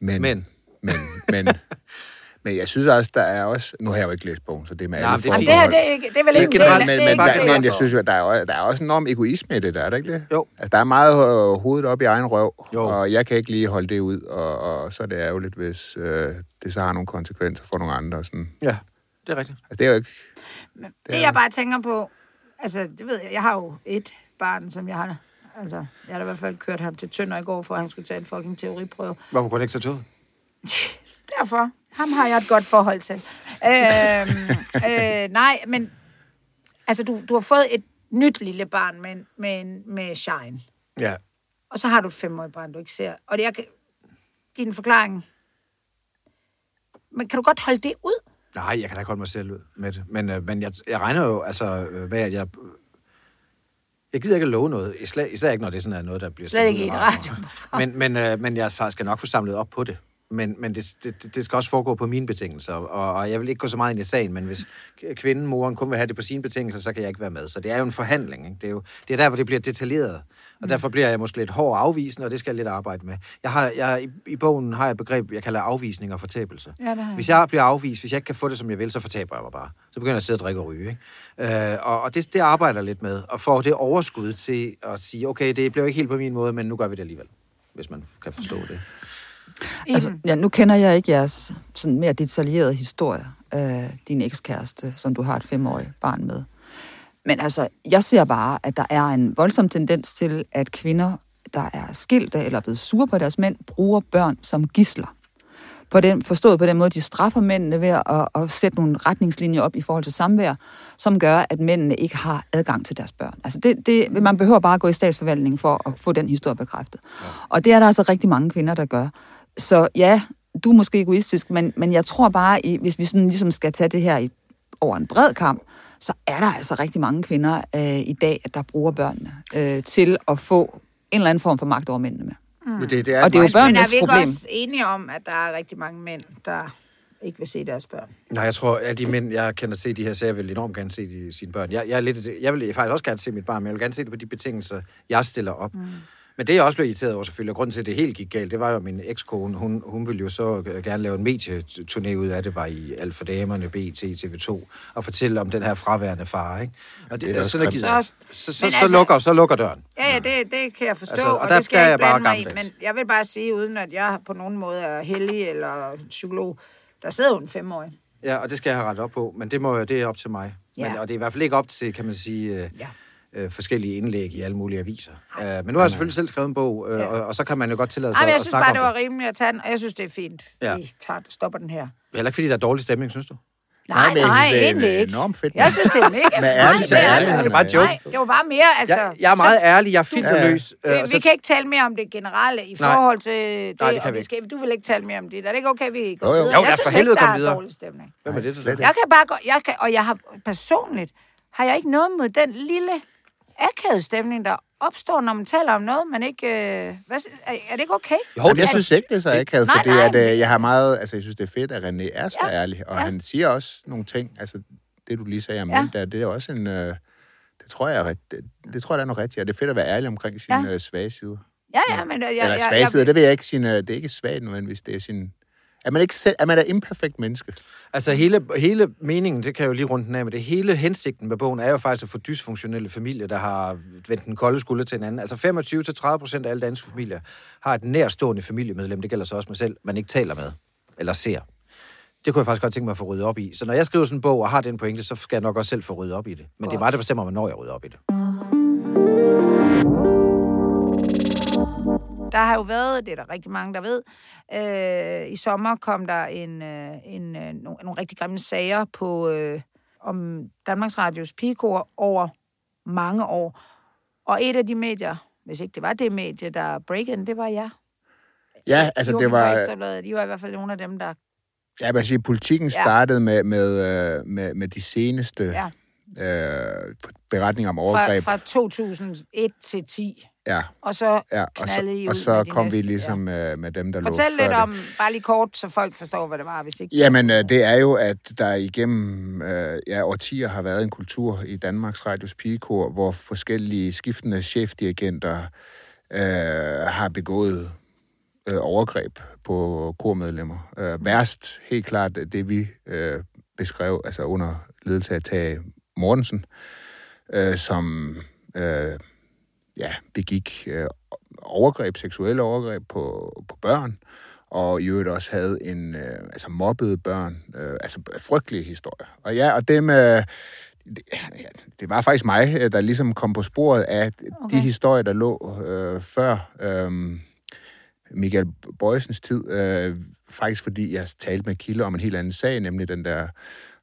Men, men... men, men, men jeg synes også, der er også... Nu har jeg jo ikke læst bogen, så det er med Nej, alle men det er det her, det er, ikke, det er vel Det er ikke en del af men, det. men, er ikke der, men jeg synes jo, at der er, der er også en enorm egoisme i det der, er der ikke det? Jo. Altså, der er meget øh, hovedet op i egen røv, Jo. og jeg kan ikke lige holde det ud, og, og så er det ærgerligt, hvis øh, det så har nogle konsekvenser for nogle andre. Sådan. Ja, det er rigtigt. Altså, det er jo ikke... Men det, jeg bare tænker på, altså, det ved jeg, jeg har jo et barn, som jeg har, altså, jeg har da i hvert fald kørt ham til Tønder i går, for at han skulle tage en fucking teoriprøve. Hvorfor kunne det ikke tage toget? Derfor, ham har jeg et godt forhold til. øhm, øh, nej, men, altså, du, du har fået et nyt lille barn med, med, med Shine, Ja, og så har du et femårigt barn, du ikke ser. Og det, kan- din forklaring, men kan du godt holde det ud? Nej, jeg kan da ikke holde mig selv ud med det. Men, øh, men jeg, jeg regner jo altså øh, at jeg... Jeg gider ikke at love noget. Især, især ikke, når det sådan er noget, der bliver... Slet ikke i et radioen. Men, men, øh, men jeg skal nok få samlet op på det. Men, men det, det, det skal også foregå på mine betingelser. Og, og jeg vil ikke gå så meget ind i sagen, men hvis kvinden, moren, kun vil have det på sine betingelser, så kan jeg ikke være med. Så det er jo en forhandling. Ikke? Det, er jo, det er der, hvor det bliver detaljeret. Og derfor bliver jeg måske lidt hård og afvisende, og det skal jeg lidt arbejde med. Jeg har, jeg, i, I bogen har jeg et begreb, jeg kalder afvisning og fortabelse. Ja, det. Hvis jeg bliver afvist, hvis jeg ikke kan få det, som jeg vil, så fortaber jeg mig bare. Så begynder jeg at sidde og drikke og ryge. Ikke? Øh, og og det, det arbejder jeg lidt med. Og får det overskud til at sige, okay, det blev ikke helt på min måde, men nu gør vi det alligevel. Hvis man kan forstå det. Altså, ja, nu kender jeg ikke jeres sådan mere detaljerede historie af din ekskæreste, som du har et femårigt barn med. Men altså, jeg ser bare, at der er en voldsom tendens til, at kvinder, der er skilte eller er blevet sure på deres mænd, bruger børn som gisler. På den, forstået på den måde, de straffer mændene ved at, at sætte nogle retningslinjer op i forhold til samvær, som gør, at mændene ikke har adgang til deres børn. Altså det, det, man behøver bare at gå i statsforvaltningen for at få den historie bekræftet. Ja. Og det er der altså rigtig mange kvinder, der gør. Så ja, du er måske egoistisk, men, men jeg tror bare, hvis vi sådan ligesom skal tage det her i, over en bred kamp, så er der altså rigtig mange kvinder øh, i dag, der bruger børnene øh, til at få en eller anden form for magt over mændene med. Mm. Det, det er Og det er jo meget- børn- Men er Børnenes vi ikke problem. også enige om, at der er rigtig mange mænd, der ikke vil se deres børn? Nej, jeg tror, at de mænd, jeg kender se de her sager, vil enormt gerne se de, sine børn. Jeg, jeg, er lidt, jeg vil faktisk også gerne se mit barn, men jeg vil gerne se det på de betingelser, jeg stiller op. Mm. Men det, jeg også blev irriteret over selvfølgelig, og grunden til, at det helt gik galt, det var jo, at min ekskone, hun, hun ville jo så gerne lave en medieturné ud af det, var i Alt for Damerne, BT, TV2, og fortælle om den her fraværende far, ikke? Og Det er også sådan, gider- Så- så, så, Men så, altså- lukker, så lukker døren. Ja, ja, det, det kan jeg forstå, Altså, altså, og og, der det skal er jeg jeg ikke bare mig i. Men jeg vil bare sige, uden at jeg på nogen måde er heldig eller psykolog, der sidder jo en femårig. Ja, og det skal jeg have rettet op på, men det, må, det er op til mig. Ja. Men, og det er i hvert fald ikke op til, kan man sige, øh, Ja. Øh, forskellige indlæg i alle mulige aviser. Øh, men nu har jeg selvfølgelig selv skrevet en bog, øh, Ja. og, og så kan man jo godt tillade sig Ej, men jeg at synes snakke bare, om det var det. rimeligt at tage den, og jeg synes, det er fint. Ja. Ja. Vi tager, stopper den her. Heller ikke fordi der er dårlig stemning, synes du? Nej, men jeg nej, synes, det er egentlig ikke. enormt fedt. Jeg synes, det er mega Med Nej, ærlighed- det er det. Er bare joke. Nej, det var bare mere, altså... Jeg, jeg er meget ærlig, jeg er filterløs. Vi, øh, og vi kan ikke tale mere om det generelle i Nej. forhold til det, Nej, det kan vi vi skal, du vil ikke tale mere om det. Er det ikke okay, vi går Jo, jo. videre? Jo, jeg synes helvede ikke, der er videre. dårlig stemning. Hvem er det, der slet? Jeg kan bare gå, jeg kan, og jeg har personligt, har jeg ikke noget mod den lille akavet stemning, der opstår, når man taler om noget, men ikke... Øh, hvad, er, er det ikke okay? Jo, Jamen, det jeg synes ikke, det er så akavet, Nej, fordi nej, at, øh, jeg har meget, altså jeg synes, det er fedt, at René er så Ja, ærlig, og ja. han siger også nogle ting, altså det du lige sagde om Ja. der, det er også en, øh, det tror jeg det, det tror jeg, der er noget rigtigt, og det er fedt at være ærlig omkring sine Ja. øh, svage sider. Ja, ja, men... øh, Jeg, Eller jeg, svage jeg, sider, det ved jeg ikke, sine, det er ikke svagt nødvendigvis, det er sin, Er man ikke selv, er man et imperfekt menneske? Altså hele, hele meningen, det kan jeg jo lige rundt den af med det, hele hensigten med bogen er jo faktisk at få dysfunktionelle familier, der har vendt den kolde skulder til en anden. Altså 25-30 procent af alle danske familier har et nærstående familiemedlem, det gælder så også mig selv, man ikke taler med eller ser. Det kunne jeg faktisk godt tænke mig at få ryddet op i. Så når jeg skriver sådan en bog og har den pointe, så skal jeg nok også selv få ryddet op i det. Men godt. det er mig, der bestemmer, hvornår jeg rydder op i det. Der har jo været, det er der rigtig mange, der ved, øh, i sommer kom der en, øh, en, øh, nogle, nogle rigtig grimme sager på øh, om Danmarks Radios pigekor over mange år. Og et af de medier, hvis ikke det var det medie, der break det var jeg. Ja, altså Jo, det var... De var i hvert fald nogle af dem, der... Ja, man siger, politikken Ja. startede med, med, øh, med, med de seneste Ja, øh, beretninger om fra, overgreb. fra 2001 til 10. Ja, Og så ja. Og knaldede I så, ud og så kom næste, vi ligesom med, med dem, der Fortæl lå lidt det. om, bare lige kort, så folk forstår, hvad det var, hvis ikke... Jamen, øh, det er jo, at der igennem øh, ja, årtier har været en kultur i Danmarks Radios pigekor, hvor forskellige skiftende chefdirigenter øh, har begået øh, overgreb på kormedlemmer. Øh, værst, helt klart, det vi øh, beskrev, altså under ledelse af Tage Mortensen, øh, som øh, ja, begik øh, overgreb, seksuelle overgreb på, på børn, og i øvrigt også havde en, øh, altså mobbede børn, øh, altså frygtelige historier. Og ja, og dem, øh, det, ja, det var faktisk mig, øh, der ligesom kom på sporet af okay. De historier, der lå øh, før øh, Michael Bøjsens tid, øh, faktisk fordi jeg talte med kilder om en helt anden sag, nemlig den der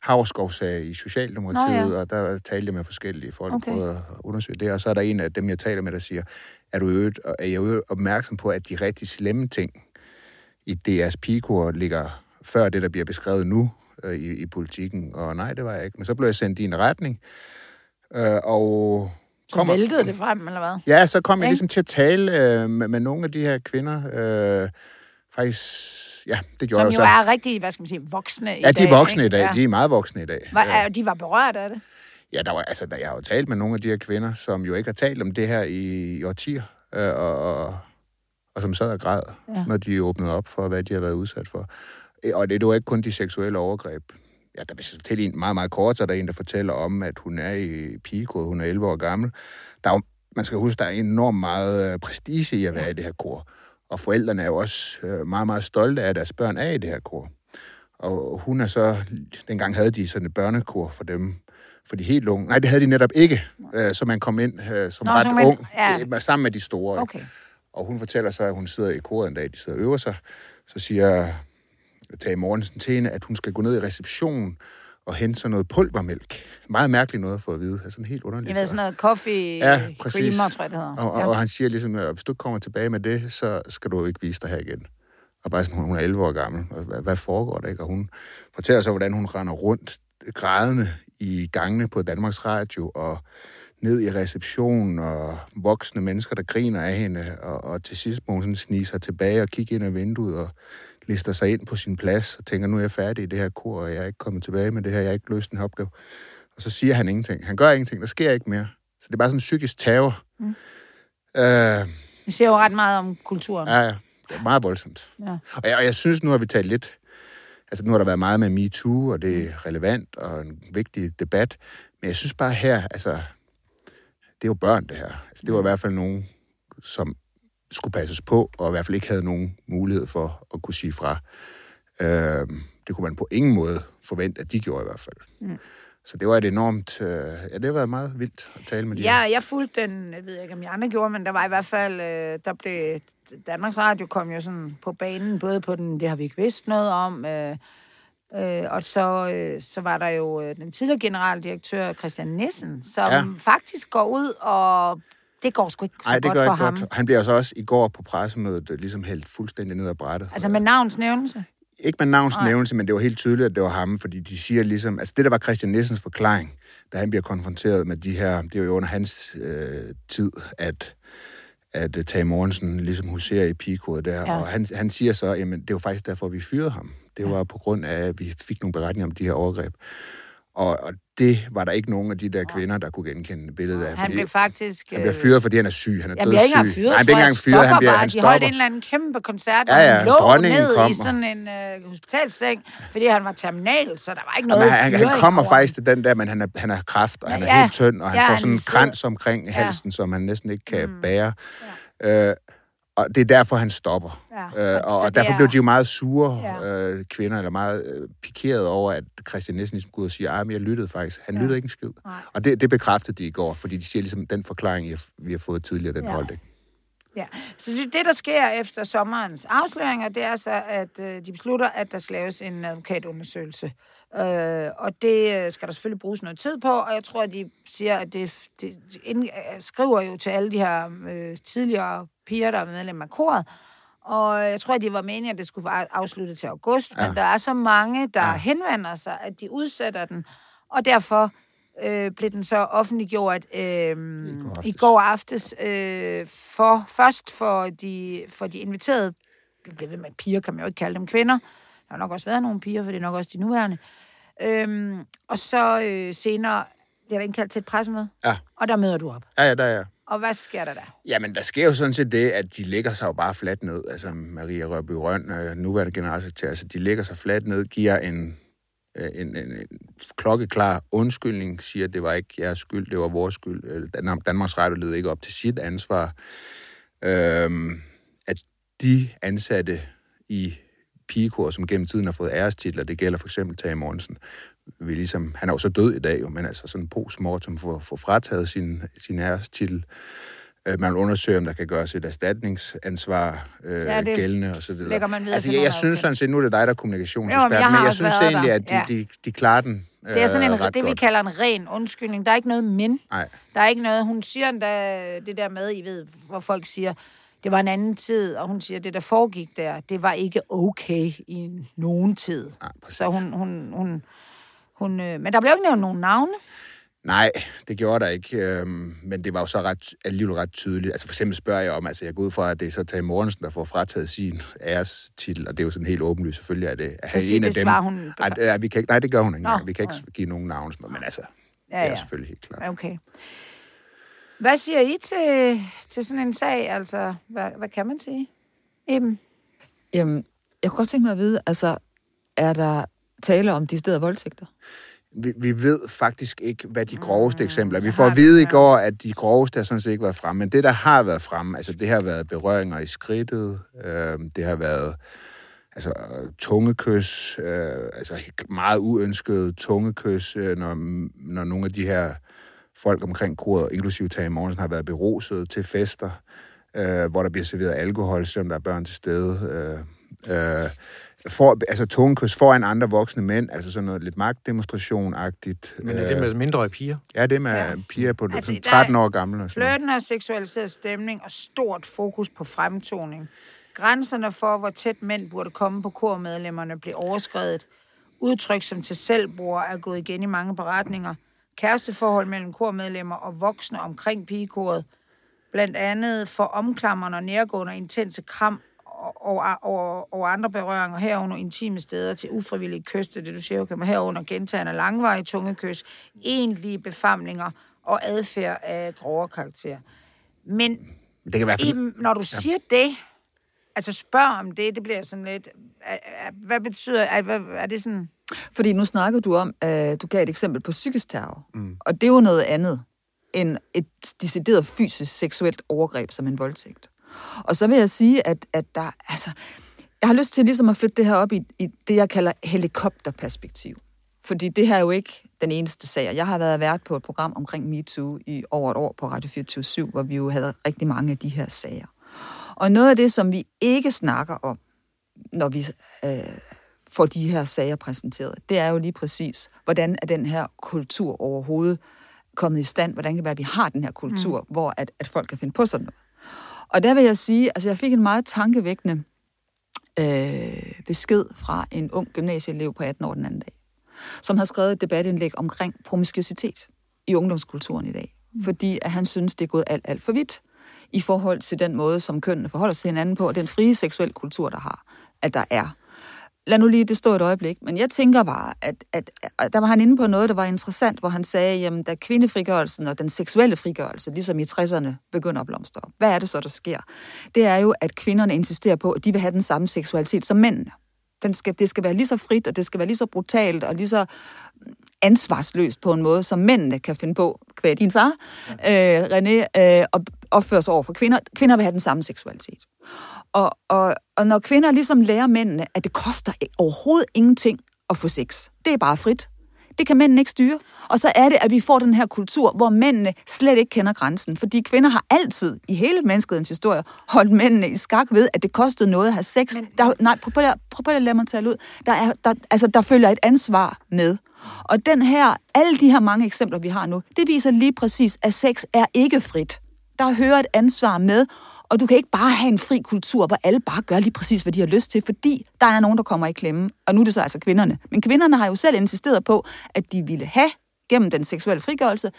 Havskovsag i Socialdemokratiet, Nå, ja. og der talte jeg med forskellige folk, Okay. okay. prøvede at undersøge det, og så er der en af dem, jeg taler med, der siger, er, du øvrigt, er jeg øvrigt opmærksom på, at de rigtig slemme ting i DR's pigekor ligger før det, der bliver beskrevet nu øh, i, i politikken, og nej, det var jeg ikke. Men så blev jeg sendt i en retning, øh, og Så væltede det frem, eller hvad? Ja, så kom jeg Ikke? ligesom til at tale øh, med, med nogle af de her kvinder. Øh, faktisk, ja, det gjorde Som jeg jo så. er rigtig, hvad skal man sige, voksne i ja, dag. de er voksne i ikke? dag. Ja. De er meget voksne i dag. Var, Ja. er, de var berørt af det. Ja, der var, altså, der, jeg har jo talt med nogle af de her kvinder, som jo ikke har talt om det her i, i årtier, øh, og, og, og som sad og græd, Ja. ja. når de åbnede op for, hvad de har været udsat for. Øh, Og det, det var ikke kun de seksuelle overgreb. Ja, der vil til en meget, meget kort, så er der en, der fortæller om, at hun er i pigekode, hun er 11 år gammel. Der er jo, man skal huske, der er enormt meget øh, prestige i at være i det her kor. Og forældrene er jo også øh, meget, meget stolte af, at deres børn er i det her kor. Og hun er så, dengang havde de sådan et børnekor for dem, for de helt unge. Nej, det havde de netop ikke, øh, så man kom ind øh, som Nå, ret man- ung, ja. sammen med de store. Okay. Og hun fortæller så, at hun sidder i koret en dag, de sidder og øver sig. Så siger Tage Mortensen til hende, at hun skal gå ned i receptionen og hente sådan noget pulvermælk. Meget mærkeligt noget at få at vide. Altså sådan helt underligt. Jeg ved, sådan noget coffee Ja, præcis. creamer, tror jeg, det hedder. Og, og, ja. og han siger ligesom, at hvis du kommer tilbage med det, så skal du ikke vise dig her igen. Og bare sådan, hun er 11 år gammel. Hvad, hvad foregår der, ikke? Og hun fortæller så, hvordan hun render rundt grædende i gangene på Danmarks Radio, og ned i receptionen, og voksne mennesker, der griner af hende, og, og til sidst må hun sådan snige sig tilbage og kigge ind ad vinduet, og lister sig ind på sin plads, og tænker, nu er jeg færdig i det her kor, og jeg er ikke kommet tilbage med det her, jeg har ikke løst den her opgave. Og så siger han ingenting. Han gør ingenting, der sker ikke mere. Så det er bare sådan en psykisk terror. Mm. Øh, Det siger jo ret meget om kulturen. Ja, ja. Det er meget voldsomt. Ja. Og, jeg, og jeg synes, nu har vi talt lidt... Altså, nu har der været meget med MeToo, og det er relevant og en vigtig debat. Men jeg synes bare her, altså... Det er jo børn, det her. Altså, det var i hvert fald nogen, som skulle passes på, og i hvert fald ikke havde nogen mulighed for at kunne sige fra. Øh, det kunne man på ingen måde forvente, at de gjorde i hvert fald. Mm. Så det var et enormt... Øh, ja, det været meget vildt at tale med de Ja, her. jeg fulgte den, jeg ved ikke, om I andre gjorde, men der var i hvert fald, øh, der blev, Danmarks Radio kom jo sådan på banen, både på den, det har vi ikke vidst noget om, øh, øh, og så, øh, så var der jo øh, den tidligere generaldirektør, Christian Nissen, som ja. faktisk går ud, og det går sgu ikke så Nej, det godt gør for ikke ham. godt. Han bliver så også i går på pressemødet øh, ligesom hældt fuldstændig ned ad brættet. Altså med navns nævnelse. Ikke med navns Nej. nævnelse, men det var helt tydeligt, at det var ham, fordi de siger ligesom... Altså det, der var Christian Nissens forklaring, da han bliver konfronteret med de her... Det var jo under hans øh, tid, at at uh, Tage Morgensen ligesom huserer i pigekodet der, Ja. ja. og han, han siger så, jamen det var faktisk derfor, vi fyrede ham. Det var på grund af, at vi fik nogle beretninger om de her overgreb. Og, og det var der ikke nogen af de der kvinder, der kunne genkende billedet af. Han blev faktisk... han bliver fyret, fordi han er syg. Han er Jamen, ikke engang dødssyg. fyret, Nej, han bliver ikke engang fyret. Han, bliver, han De holdt stopper. en eller anden kæmpe koncert, Ja, og ja, han lå dronningen ned kom. i sådan en øh, hospitalseng, fordi han var terminal, så der var ikke noget Men han, fyring han kommer faktisk til den der, men han er, han er kraft, og Ja, han er ja. helt tynd, og han Ja, får han sådan en sidder- krans omkring Ja. halsen, som han næsten ikke kan Mm. bære. Øh, og det er derfor, han stopper. Ja, Øh, og, og derfor er- blev de jo meget sure Ja. øh, kvinder, eller meget øh, pikeret over, at Christian Nielsen ligesom går og siger, at jeg lyttede faktisk. Han Ja. lyttede ikke en skid. Nej. Og det, det bekræftede de i går, fordi de siger ligesom, den forklaring, har- vi har fået tidligere, den Ja. holdt ikke. Ja, så det, det, der sker efter sommerens afsløringer, det er så, at øh, de beslutter, at der skal laves en advokatundersøgelse. Øh, og det øh, skal der selvfølgelig bruges noget tid på, og jeg tror, at de siger, at det, det de ind, øh, skriver jo til alle de her øh, tidligere piger, der er medlem af koret, og jeg tror, at de var meningen, at det skulle være afsluttet til august, ja. Men der er så mange, der ja. Henvender sig, at de udsætter den, og derfor øh, blev den så offentliggjort øh, i går i går aftes øh, for, først for de, for de inviterede, det bliver ved med piger, kan man jo ikke kalde dem kvinder, der har nok også været nogle piger, for det er nok også de nuværende, øhm, og så øh, senere bliver der indkaldt til et pressemøde, Ja. og der møder du op. Ja, ja, der er jeg. Og hvad sker der der? Jamen, der sker jo sådan set det, at de lægger sig jo bare fladt ned. Altså, Maria Rørby Røn, øh, nuværende generalsekretær, altså, de lægger sig fladt ned, giver en, øh, en, en, en klokkeklar undskyldning, siger, at det var ikke jeres skyld, det var vores skyld. Danmarks Radio led ikke op til sit ansvar. Øhm, at de ansatte i pigekor, som gennem tiden har fået ærestitler, det gælder for eksempel Tage Mortensen, vi ligesom, han er jo så død i dag, jo, men altså sådan postmortem får, får frataget sin, sin ærestitel. Øh, Man vil undersøge, om der kan gøres et erstatningsansvar øh, Ja, det gældende og så videre. man videre altså, jeg, jeg synes sådan set, nu er det dig, der er Jo, men kommunikationsekspert, jeg men jeg synes egentlig, der. at de, Ja. de, de klarer den øh, Det er sådan en, ret det, vi kalder en ren undskyldning. Der er ikke noget men. Nej. Der er ikke noget, hun siger endda det der med, I ved, hvor folk siger, det var en anden tid, og hun siger, det der foregik der, det var ikke okay i nogen tid. Nej, præcis. Så hun, hun, hun, hun øh, men der blev ikke nævnt nogen navne. Nej, det gjorde der ikke, øhm, men det var jo så ret, alligevel ret tydeligt. Altså for eksempel spørger jeg om, altså jeg går ud fra, at det er så Tage Mortensen, der får frataget sin ærestitel, og det er jo sådan helt åbenlyst, selvfølgelig er det, at have siger, en af det dem. svarer hun- Ej, det, er, vi kan ikke, nej, det gør hun ikke Nå. Vi kan ikke nej. give nogen navn, og sådan noget, men altså, Ja, det er ja. selvfølgelig helt klart. Okay. Hvad siger I til, til sådan en sag? Altså, hvad, hvad kan man sige? Eben? Jamen, jeg kunne godt tænke mig at vide, altså, er der tale om de steder voldtægter? Vi, vi ved faktisk ikke, hvad de groveste Mm, eksempler er. Vi får at vi, vide i går, at de groveste har sådan set ikke været fremme, men det, der har været fremme, altså det har været berøringer i skridtet, øh, det har været altså tungekys, øh, altså meget uønsket tungekys, øh, når, når nogle af de her folk omkring koret, inklusive Tage Morgensen, har været beruset til fester, øh, hvor der bliver serveret alkohol, selvom der er børn til stede. Øh, øh, for, altså tungekys foran andre voksne mænd, altså sådan noget lidt magtdemonstration-agtigt. Men er det med mindre piger? Ja, det med Ja. piger på Altså, er 13 år gamle. Og sådan. Flirten og seksualiseret stemning og stort fokus på fremtoning. Grænserne for, hvor tæt mænd burde komme på kormedlemmerne, blev overskrevet. Udtryk som til selvbror er gået igen i mange beretninger. Kæresteforhold mellem kormedlemmer og voksne omkring pigekoret. Blandt andet for omklammerne og nærgående intense kram og, og, og, og andre berøringer herunder intime steder til ufrivillige kys, det du siger, okay, men herunder gentagende langvarige tungekys, egentlige befamlinger og adfærd af grovere karakter. Men Det kan i hvert fald... Når du siger det, altså spørg om det, det bliver sådan lidt, hvad betyder, er, hvad, er det sådan, Fordi nu snakker du om, at du gav et eksempel på psykisk terror. Mm. Og det er jo noget andet end et decideret fysisk seksuelt overgreb som en voldtægt. Og så vil jeg sige, at, at der, altså, jeg har lyst til ligesom at flytte det her op i, i det, jeg kalder helikopterperspektiv. Fordi det her er jo ikke den eneste sag. Jeg har været vært på et program omkring MeToo i over et år på Radio 24 hvor vi jo havde rigtig mange af de her sager. Og noget af det, som vi ikke snakker om, når vi øh, får de her sager præsenteret, det er jo lige præcis, hvordan er den her kultur overhovedet kommet i stand? Hvordan kan det være, at vi har den her kultur, mm. hvor at, at folk kan finde på sådan noget? Og der vil jeg sige, altså jeg fik en meget tankevækkende øh, besked fra en ung gymnasieelev på 18 år den anden dag, som har skrevet et debatindlæg omkring promiskuitet i ungdomskulturen i dag. Fordi at han synes, det er gået alt, alt for vidt i forhold til den måde, som kønnene forholder sig til hinanden på, og den frie seksuelle kultur, der har, at der er. Lad nu lige det stå et øjeblik, men jeg tænker bare, at, at, at der var han inde på noget, der var interessant, hvor han sagde, jamen da kvindefrigørelsen og den seksuelle frigørelse, ligesom i 60'erne, begynder at blomstre op, hvad er det så, der sker? Det er jo, at kvinderne insisterer på, at de vil have den samme seksualitet som mændene. Den skal, det skal være lige så frit, og det skal være lige så brutalt, og lige så ansvarsløst på en måde, som mændene kan finde på, kvæg din far, ja. øh, René, øh, og opføre sig over for kvinder. Kvinder vil have den samme seksualitet. Og, og, og når kvinder ligesom lærer mændene, at det koster overhovedet ingenting at få sex, det er bare frit. Det kan mændene ikke styre. Og så er det, at vi får den her kultur, hvor mændene slet ikke kender grænsen. Fordi kvinder har altid i hele menneskets historie holdt mændene i skak ved, at det kostede noget at have sex. Men... Der, nej, prøv, prøv, prøv at lade mig tale ud. Der, er, der, altså, der følger et ansvar med. Og den her, alle de her mange eksempler, vi har nu, det viser lige præcis, at sex er ikke frit. Der hører et ansvar med, og du kan ikke bare have en fri kultur, hvor alle bare gør lige præcis, hvad de har lyst til, fordi der er nogen, der kommer i klemme. Og nu er det så altså kvinderne. Men kvinderne har jo selv insisteret på, at de ville have gennem den seksuelle frigørelse,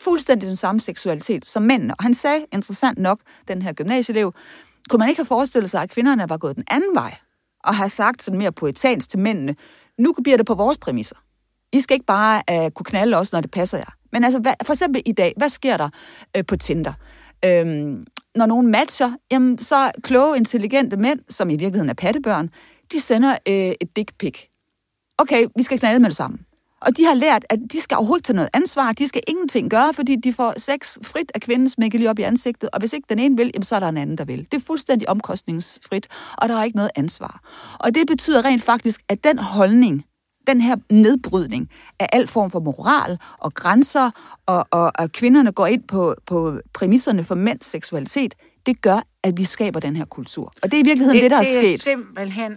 fuldstændig den samme seksualitet som mændene. Og han sagde, interessant nok, den her gymnasieelev, kunne man ikke have forestillet sig, at kvinderne var gået den anden vej, og har sagt sådan mere poetansk til mændene, nu bliver det på vores præmisser. I skal ikke bare uh, kunne knalde os, når det passer jer. Men altså, hvad, for eksempel i dag, hvad sker der uh, på Tinder? Øhm, når nogen matcher, jamen, så kloge, intelligente mænd, som i virkeligheden er pattebørn, de sender øh, et dick pic. Okay, vi skal knalde med det samme. Og de har lært, at de skal overhovedet tage noget ansvar. De skal ingenting gøre, fordi de får sex frit af kvinden smækket lige op i ansigtet. Og hvis ikke den ene vil, jamen, så er der en anden, der vil. Det er fuldstændig omkostningsfrit, og der er ikke noget ansvar. Og det betyder rent faktisk, at den holdning, den her nedbrydning af al form for moral og grænser, og, og, og kvinderne går ind på, på præmisserne for mænds seksualitet, det gør, at vi skaber den her kultur. Og det er i virkeligheden det, det der det er sket. Det er simpelthen...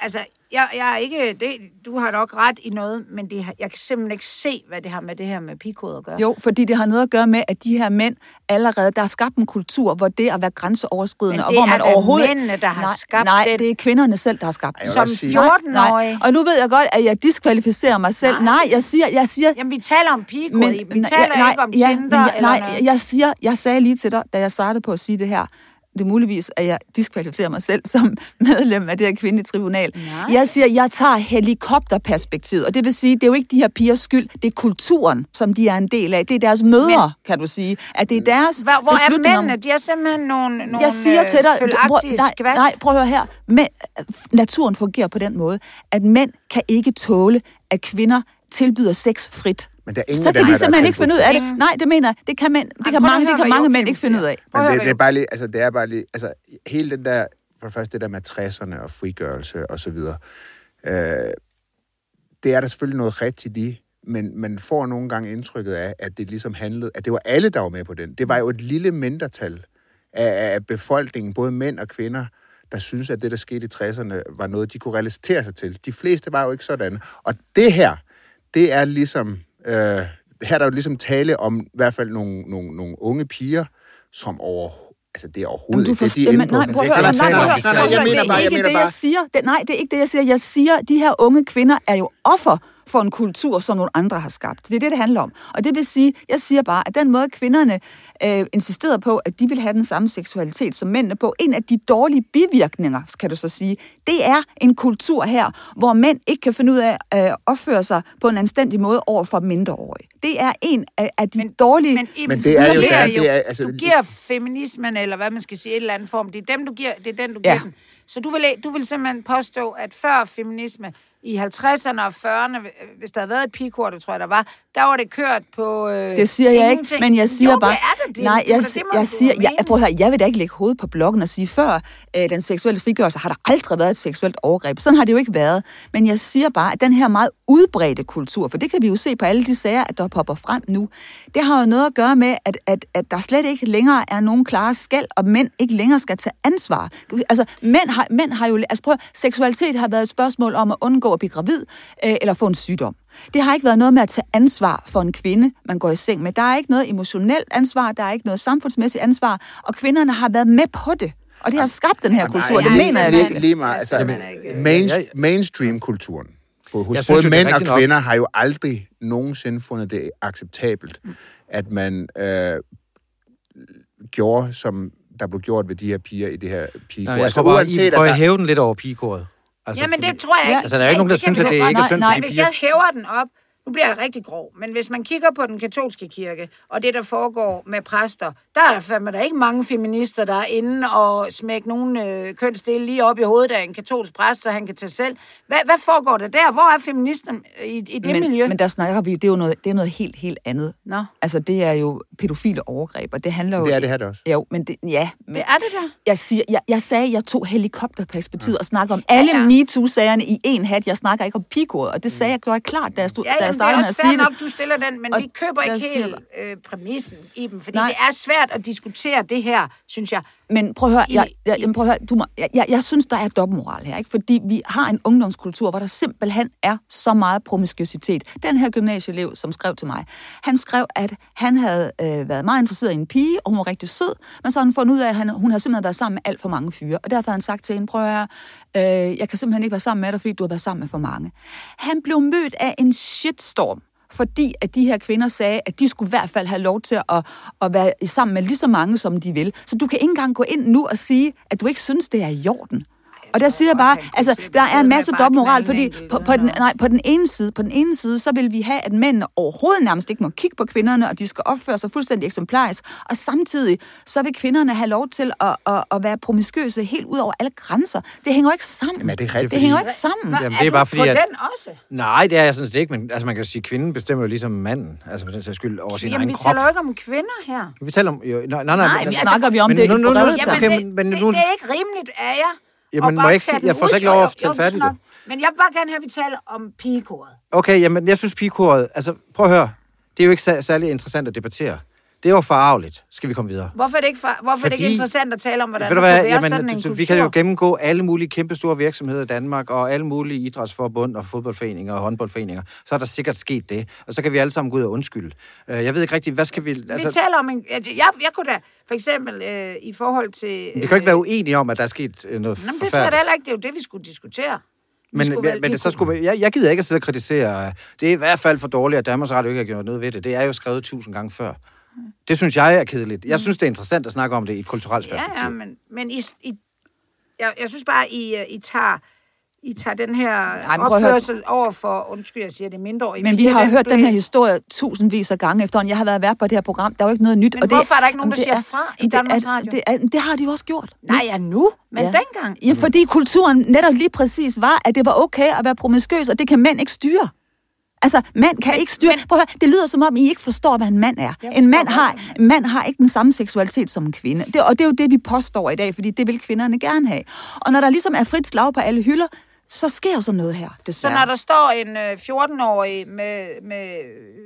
Altså, jeg, jeg er ikke... Det, du har nok ret i noget, men det, jeg kan simpelthen ikke se, hvad det har med det her med pigekode at gøre. Jo, fordi det har noget at gøre med, at de her mænd allerede... Der er skabt en kultur, hvor det at være grænseoverskridende... Men det og hvor man er overhovedet, mændene, der har nej, skabt nej, det er kvinderne selv, der har skabt den. Som 14-årig. Og nu ved jeg godt, at jeg diskvalificerer mig selv. Nej, nej jeg siger... Jeg siger Jamen, vi taler om pigekode. Men, vi taler nej, ikke om ja, Tinder jeg, eller nej, noget. jeg siger... Jeg sagde lige til dig, da jeg startede på at sige det her, det muligvis, at jeg diskvalificerer mig selv som medlem af det her kvindelige tribunal. Nej. Jeg siger, jeg tager helikopterperspektivet, og det vil sige, det er jo ikke de her pigers skyld, det er kulturen, som de er en del af. Det er deres mødre, Men, kan du sige. At det er deres Hvor, hvor er mændene? De er simpelthen nogle, nogle Jeg siger til dig, øh, prøv, nej, nej, prøv at høre her. Men, naturen fungerer på den måde, at mænd kan ikke tåle, at kvinder tilbyder sex frit. Men der er ingen Så kan de simpelthen ikke finde ud af det. Nej, det mener jeg. Det kan, mænd, det kan mange, det kan mange mænd ikke finde ud af. Men det, det, er bare lige, altså, det er bare lige, altså, hele den der, for det første det der med 60'erne og frigørelse og så videre, øh, det er der selvfølgelig noget rigtigt i, men man får nogle gange indtrykket af, at det ligesom handlede, at det var alle, der var med på den. Det var jo et lille mindretal af, af befolkningen, både mænd og kvinder, der synes, at det, der skete i 60'erne, var noget, de kunne relatere sig til. De fleste var jo ikke sådan. Og det her, det er ligesom... Øh, her er der jo ligesom tale om i hvert fald nogle, nogle, nogle unge piger, som over, altså det er overhovedet ikke det, de er inde på. nej, prøv at høre, nej, jeg at nej, mener bare, er mener bare, siger. Det, nej, det er ikke det, jeg siger. Jeg siger, de her unge kvinder er jo offer for en kultur, som nogle andre har skabt. Det er det, det handler om. Og det vil sige, jeg siger bare, at den måde kvinderne øh, insisterede på, at de vil have den samme seksualitet som mændene på, en af de dårlige bivirkninger, kan du så sige, det er en kultur her, hvor mænd ikke kan finde ud af at øh, opføre sig på en anstændig måde over for mindreårige. Det er en af, af de Men- dårlige... Men, Men det er jo- du giver det er- det er- altså- du giver feminismen, eller hvad man skal sige, et eller andet form. Det er, dem, du giver, det er den, du Ja. giver den. Så du vil, du vil simpelthen påstå, at før feminisme, i 50'erne og 40'erne, hvis der havde været et pigekort, det tror jeg, der var, der var det kørt på øh, Det siger jeg ingenting. ikke, men jeg siger jo, bare... er det. det nej, jeg, det, det jeg siger... Jeg, mene. prøv at høre, jeg vil da ikke lægge hovedet på blokken og sige, før øh, den seksuelle frigørelse har der aldrig været et seksuelt overgreb. Sådan har det jo ikke været. Men jeg siger bare, at den her meget udbredte kultur, for det kan vi jo se på alle de sager, at der popper frem nu, det har jo noget at gøre med, at, at, at der slet ikke længere er nogen klare skæld, og mænd ikke længere skal tage ansvar. Altså, mænd har, mænd har jo... Altså, prøv, seksualitet har været et spørgsmål om at undgå at blive gravid, øh, eller få en sygdom. Det har ikke været noget med at tage ansvar for en kvinde, man går i seng med. Der er ikke noget emotionelt ansvar, der er ikke noget samfundsmæssigt ansvar, og kvinderne har været med på det. Og det har skabt den her kultur, det jeg er mener jeg virkelig. Lige meget, altså, main, mainstream-kulturen hos Jeg synes både det mænd og rigtigt nok. kvinder har jo aldrig nogensinde fundet det acceptabelt, at man øh, gjorde, som der blev gjort ved de her piger i det her pigekor. Nej, jeg altså tror bare, uanset, I at prøver der, at hæve den lidt over pigekoret. Altså, Jamen, fordi- det tror jeg ikke. Altså, der er jo ikke nogen, der kan synes, vi at det ikke er Nej, synd nej, de Hvis jeg hæver den op, nu bliver jeg rigtig grov, men hvis man kigger på den katolske kirke, og det, der foregår med præster, der er der fandme der ikke mange feminister, der er inde og smække nogen øh, kønsdele lige op i hovedet af en katolsk præst, så han kan tage selv. Hvad, hvad foregår der der? Hvor er feministerne i, i det men, miljø? men der snakker vi, det er jo noget, det er noget helt, helt andet. Nå, Altså, det er jo pædofile overgreb, og det handler jo... Det er det her det også. Jo, men det, ja, men det er det der. jeg, siger, jeg, jeg sagde, at jeg tog helikopterperspektivet og snakker om alle Ja, ja, ja. ja. MeToo-sagerne i en hat. Jeg snakker ikke om pigekoret, og det sagde jeg, gjorde jeg klart, da jeg, stod, Ja, da er startede med at sige fair det. nok, du stiller den, men Og vi køber ikke helt øh, præmissen i dem, fordi Nej. det er svært at diskutere det her, synes jeg. Men prøv at høre, jeg, jeg, jamen, prøv at høre du må, jeg, jeg, jeg synes, der er dobbeltmoral her, ikke? fordi vi har en ungdomskultur, hvor der simpelthen er så meget promiskuitet. Den her gymnasieelev, som skrev til mig, han skrev, at han havde øh, været meget interesseret i en pige, og hun var rigtig sød, men så har han fundet ud af, at han, hun havde simpelthen været sammen med alt for mange fyre, og derfor har han sagt til hende, prøv at høre, øh, jeg kan simpelthen ikke være sammen med dig, fordi du har været sammen med for mange. Han blev mødt af en shitstorm, fordi at de her kvinder sagde, at de skulle i hvert fald have lov til at, at være sammen med lige så mange, som de vil. Så du kan ikke engang gå ind nu og sige, at du ikke synes, det er i orden. Og der siger jeg bare, altså, der er en masse dobbeltmoral, fordi på, på, den, nej, på, den ene side, på den ene side, så vil vi have, at mændene overhovedet nærmest ikke må kigge på kvinderne, og de skal opføre sig fuldstændig eksemplarisk. Og samtidig, så vil kvinderne have lov til at, at, at være promiskøse helt ud over alle grænser. Det hænger jo ikke sammen. Jamen, er det rigtigt? det hænger jo ikke sammen. Hva, Jamen, det er bare fordi, på at- den også? Nej, det er jeg sådan set ikke, men altså, man kan jo sige, at kvinden bestemmer jo ligesom manden, altså på den sags skyld, over sin Jamen, egen vi krop. taler jo ikke om kvinder her. Vi taler om... Jo, nej, nej, nej, Nej, men, altså, snakker vi om men det nu, nu, nu, okay. Jamen, men, det, men det, nu, det er ikke rimeligt af jer. Jamen, må jeg ikke sige- jeg får slet ikke lov at jo, færdigt. Men jeg vil bare gerne have, at vi taler om pigekoret. Okay, jamen, jeg synes pigekoret... Altså, prøv at høre. Det er jo ikke sær- særlig interessant at debattere. Det er jo forarveligt. Skal vi komme videre? Hvorfor er det ikke, for, hvorfor er det ikke Fordi- interessant at tale om, hvordan kan være jamen, sådan en kultur? vi kan jo gennemgå alle mulige kæmpestore virksomheder i Danmark, og alle mulige idrætsforbund og fodboldforeninger og håndboldforeninger. Så er der sikkert sket det. Og så kan vi alle sammen gå ud og undskylde. Øh, Jeg ved ikke rigtigt, hvad skal vi... Vi Altså, taler om en... Jeg, jeg, kunne da for eksempel øh, i forhold til... vi kan ikke være uenige om, at der er sket øh, noget Nå, men det tror jeg da forfærdeligt. heller ikke. Det er jo det, vi skulle diskutere. Vi Men, skulle men, men vi det, så skulle, jeg, jeg gider ikke at sidde og kritisere. øh, Det er i hvert fald for dårligt, at Danmarks Radio ikke har gjort noget ved det. Det er jo skrevet tusind gange før. Det synes jeg er kedeligt. Jeg synes, det er interessant at snakke om det i et kulturelt perspektiv. Ja, ja, men, men I, I, jeg, jeg synes bare, I, øh, I tager... I tager den her høre. opførsel over for, undskyld, jeg siger det mindre. Men vi har hørt den her historie tusindvis af gange efterhånden. Jeg har været vært på det her program. Der er jo ikke noget nyt. Men hvorfor er der ikke nogen, der det siger fra i det Danmarks er- Radio? Det, er, det har de jo også gjort. Nej, ja, nu, men Ja. dengang. Ja, fordi kulturen netop lige præcis var, at det var okay at være promiskøs, og det kan mænd ikke styre. Altså, mænd kan ikke styre... Prøv at høre, det lyder som om, I ikke forstår, hvad en mand er. En mand, har, en mand har ikke den samme seksualitet som en kvinde. Det, og det er jo det, vi påstår i dag, fordi det vil kvinderne gerne have. Og når der ligesom er frit slag på alle hylder, så sker sådan noget her, Så desværre. når der står en øh, 14-årig med, med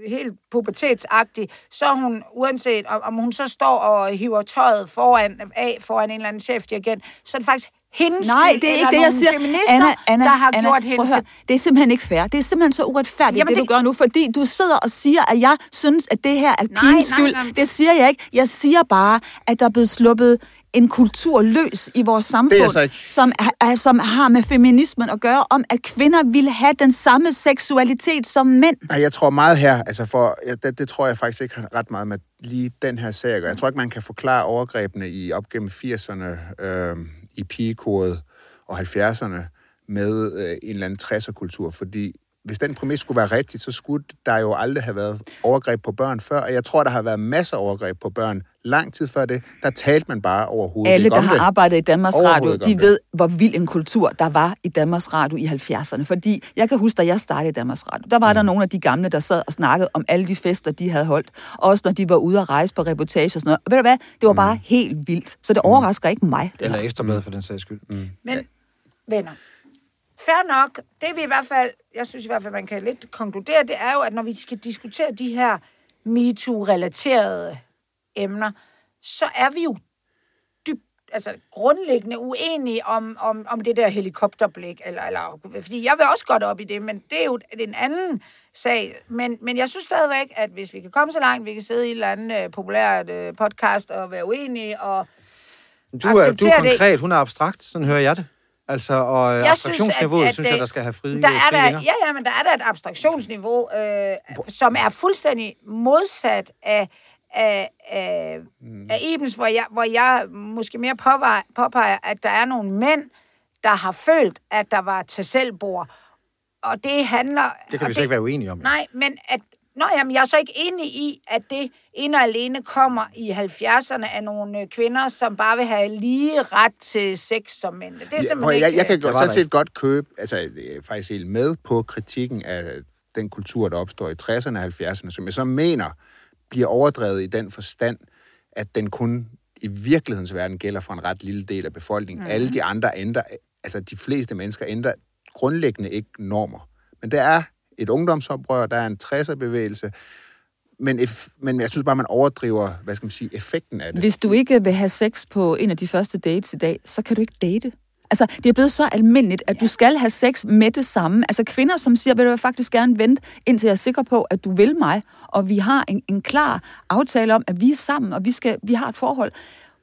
helt pubertetsagtig, så hun, uanset om, om hun så står og hiver tøjet foran, af foran en eller anden chefdirigent, så er det faktisk hendes Nej, skyld, det er ikke det, jeg siger. Anna, Anna, der har Anna, gjort hende høre. til... Det er simpelthen ikke fair. Det er simpelthen så uretfærdigt, Jamen, det, det, du gør nu, fordi du sidder og siger, at jeg synes, at det her er Nej, pigens nej, skyld. nej. Det siger jeg ikke. Jeg siger bare, at der er blevet sluppet en kultur løs i vores samfund, ikke. som, er, som har med feminismen at gøre, om at kvinder vil have den samme seksualitet som mænd. Nej, jeg tror meget her, altså for, ja, det, det tror jeg faktisk ikke har ret meget med lige den her sag at gøre. Jeg tror ikke, man kan forklare overgrebene i op gennem 80'erne, øh, i pigekoret og 70'erne med øh, en eller anden 60'er-kultur, fordi hvis den præmis skulle være rigtig, så skulle der jo aldrig have været overgreb på børn før, og jeg tror, der har været masser af overgreb på børn lang tid før det. Der talte man bare overhovedet Alle, ikke der om har det. arbejdet i Danmarks Radio, de det. ved, hvor vild en kultur der var i Danmarks Radio i 70'erne. Fordi jeg kan huske, da jeg startede i Danmarks Radio, der var der nogle af de gamle, der sad og snakkede om alle de fester, de havde holdt. Også når de var ude at rejse på reportage og sådan noget. Og ved du hvad? Det var bare helt vildt. Så det overrasker ikke mig. Det Eller her. ekstrabladet for den sags skyld. Mm. Men, venner, fair nok, det vi i hvert fald, jeg synes i hvert fald, man kan lidt konkludere, det er jo, at når vi skal diskutere de her MeToo-relaterede emner, så er vi jo dybt, altså grundlæggende uenige om, om, om det der helikopterblik, eller, eller, fordi jeg vil også godt op i det, men det er jo en anden sag. Men, men jeg synes stadigvæk, at hvis vi kan komme så langt, vi kan sidde i et eller andet øh, populært øh, podcast og være uenige, og Du er, du er Accepterer det. konkret, hun er abstrakt, sådan hører jeg det. Altså, og jeg abstraktionsniveauet, synes, synes jeg, der skal have fri, der er fri der, vinger. ja, ja, men der er der et abstraktionsniveau, øh, som er fuldstændig modsat af, af, af, Mm. af Ibens, hvor jeg, hvor jeg måske mere påvejer, påpeger, at der er nogle mænd, der har følt, at der var til selvbord. Og det handler... Det kan vi slet ikke være uenige om. jo. Nej, men at... Nå, jamen, jeg er så ikke enig i, at det inde og alene kommer i 70'erne af nogle øh, kvinder, som bare vil have lige ret til sex som mænd. Det er Ja, simpelthen ikke... jeg, jeg kan Jeg godt, var sådan set godt købe, altså jeg er faktisk helt med på kritikken af den kultur, der opstår i 60'erne og 70'erne, som jeg så mener bliver overdrevet i den forstand, at den kun i virkelighedens verden gælder for en ret lille del af befolkningen. Mm. Alle de andre ændrer, altså de fleste mennesker ændrer grundlæggende ikke normer. Men der er et ungdomsoprør, der er en 60'er-bevægelse, men, eff, men jeg synes bare, man overdriver, hvad skal man sige, effekten af det. Hvis du ikke vil have sex på en af de første dates i dag, så kan du ikke date. Altså, det er blevet så almindeligt, at du skal have sex med det samme. Altså, kvinder, som siger, vil du faktisk gerne vente, indtil jeg er sikker på, at du vil mig, og vi har en, en klar aftale om, at vi er sammen, og vi, skal, vi har et forhold.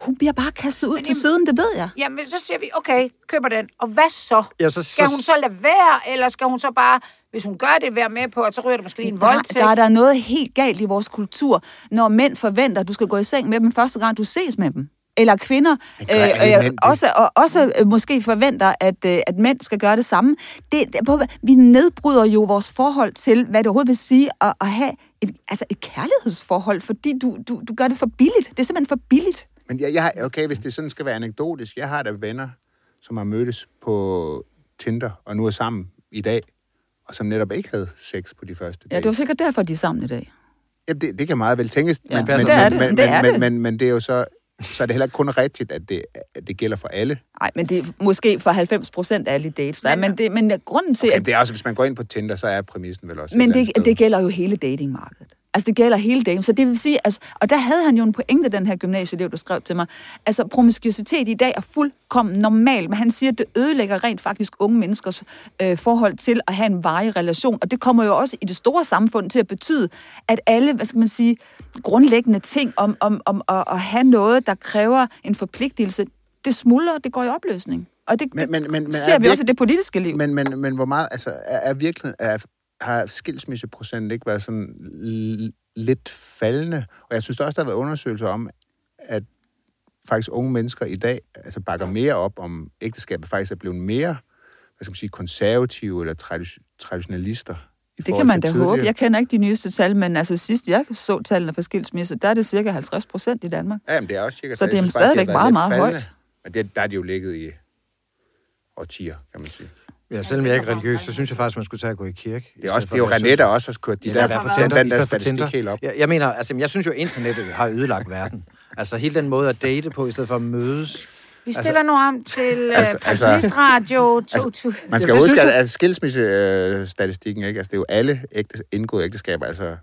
Hun bliver bare kastet ud Men til jamen- siden, det ved jeg. Jamen, så siger vi, okay, køber den. Og hvad så? Ja, så, Skal hun så lade være, eller skal hun så bare, hvis hun gør det, være med på, at så ryger der måske lige en Der, voldtægt? der er der noget helt galt i vores kultur, når mænd forventer, at du skal gå i seng med dem første gang, du ses med dem. Eller kvinder mænd det. også, og også øh, måske forventer, at, øh, at mænd skal gøre det samme. Det, det, vi nedbryder jo vores forhold til, hvad det overhovedet vil sige at, at have et, altså et kærlighedsforhold, fordi du, du, du gør det for billigt. Det er simpelthen for billigt. Men jeg, jeg har, okay, hvis det sådan skal være anekdotisk, jeg har da venner, som har mødtes på Tinder, og nu er sammen i dag, og som netop ikke havde sex på de første Ja, dates. det var sikkert derfor, de er sammen i dag. Ja, det, det kan meget vel tænkes, Ja, men, det men, er det. men, Det er men, det. Men, men, men det er jo så, så er det heller ikke kun rigtigt, at det, at det gælder for alle. Nej, men det er måske for 90 procent af alle dates, der er. Men- det, men grunden til, Okay, at det er også, hvis man går ind på Tinder, så er præmissen vel også Men det, det gælder jo hele datingmarkedet. Altså, det gælder hele dating. Så det vil sige, altså, og der havde han jo en pointe, den her gymnasieelev, der skrev til mig. Altså, promiskuitet i dag er fuldkommen normal, men han siger, at det ødelægger rent faktisk unge menneskers øh, forhold til at have en varig relation. Og det kommer jo også i det store samfund til at betyde, at alle, hvad skal man sige, grundlæggende ting om, om, om at, at have noget, der kræver en forpligtelse, det smuldrer, det går i opløsning. Og det, Men- men- men- men ser er vi virke- også i det politiske liv. Men, men, men hvor meget, altså, er, er virkeligheden, er, har skilsmisseprocenten ikke været sådan lidt faldende? Og jeg synes der også, der har været undersøgelser om, at faktisk unge mennesker i dag altså bakker mere op om ægteskabet, faktisk er blevet mere hvad skal man sige, konservative eller tradi- traditionalister. I Det kan man da håbe. tidligere. Jeg kender ikke de nyeste tal, men altså sidst jeg så tallene for skilsmisse, der er det cirka 50 procent i Danmark. Ja, men det er også cirka Så det er stadigvæk meget, meget faldende. Men det, der er de jo ligget i årtier, kan man sige. Ja, selvom jeg ikke er religiøs, så synes jeg faktisk, man skulle tage at gå i kirke. Det er, også, det er jo René, der også har kørt de der, være på den, der statistik helt op. Jeg, jeg mener, altså, jeg synes jo, internettet har ødelagt verden. Altså hele den måde at date på, i stedet for at mødes. Vi stiller nu om til Altså- altså, altså- Pensionistradio 2000. Man skal Ja, huske, at jeg- altså, skilsmissestatistikken, ikke? Altså, det er jo alle ægte, indgåede ægteskaber. Altså,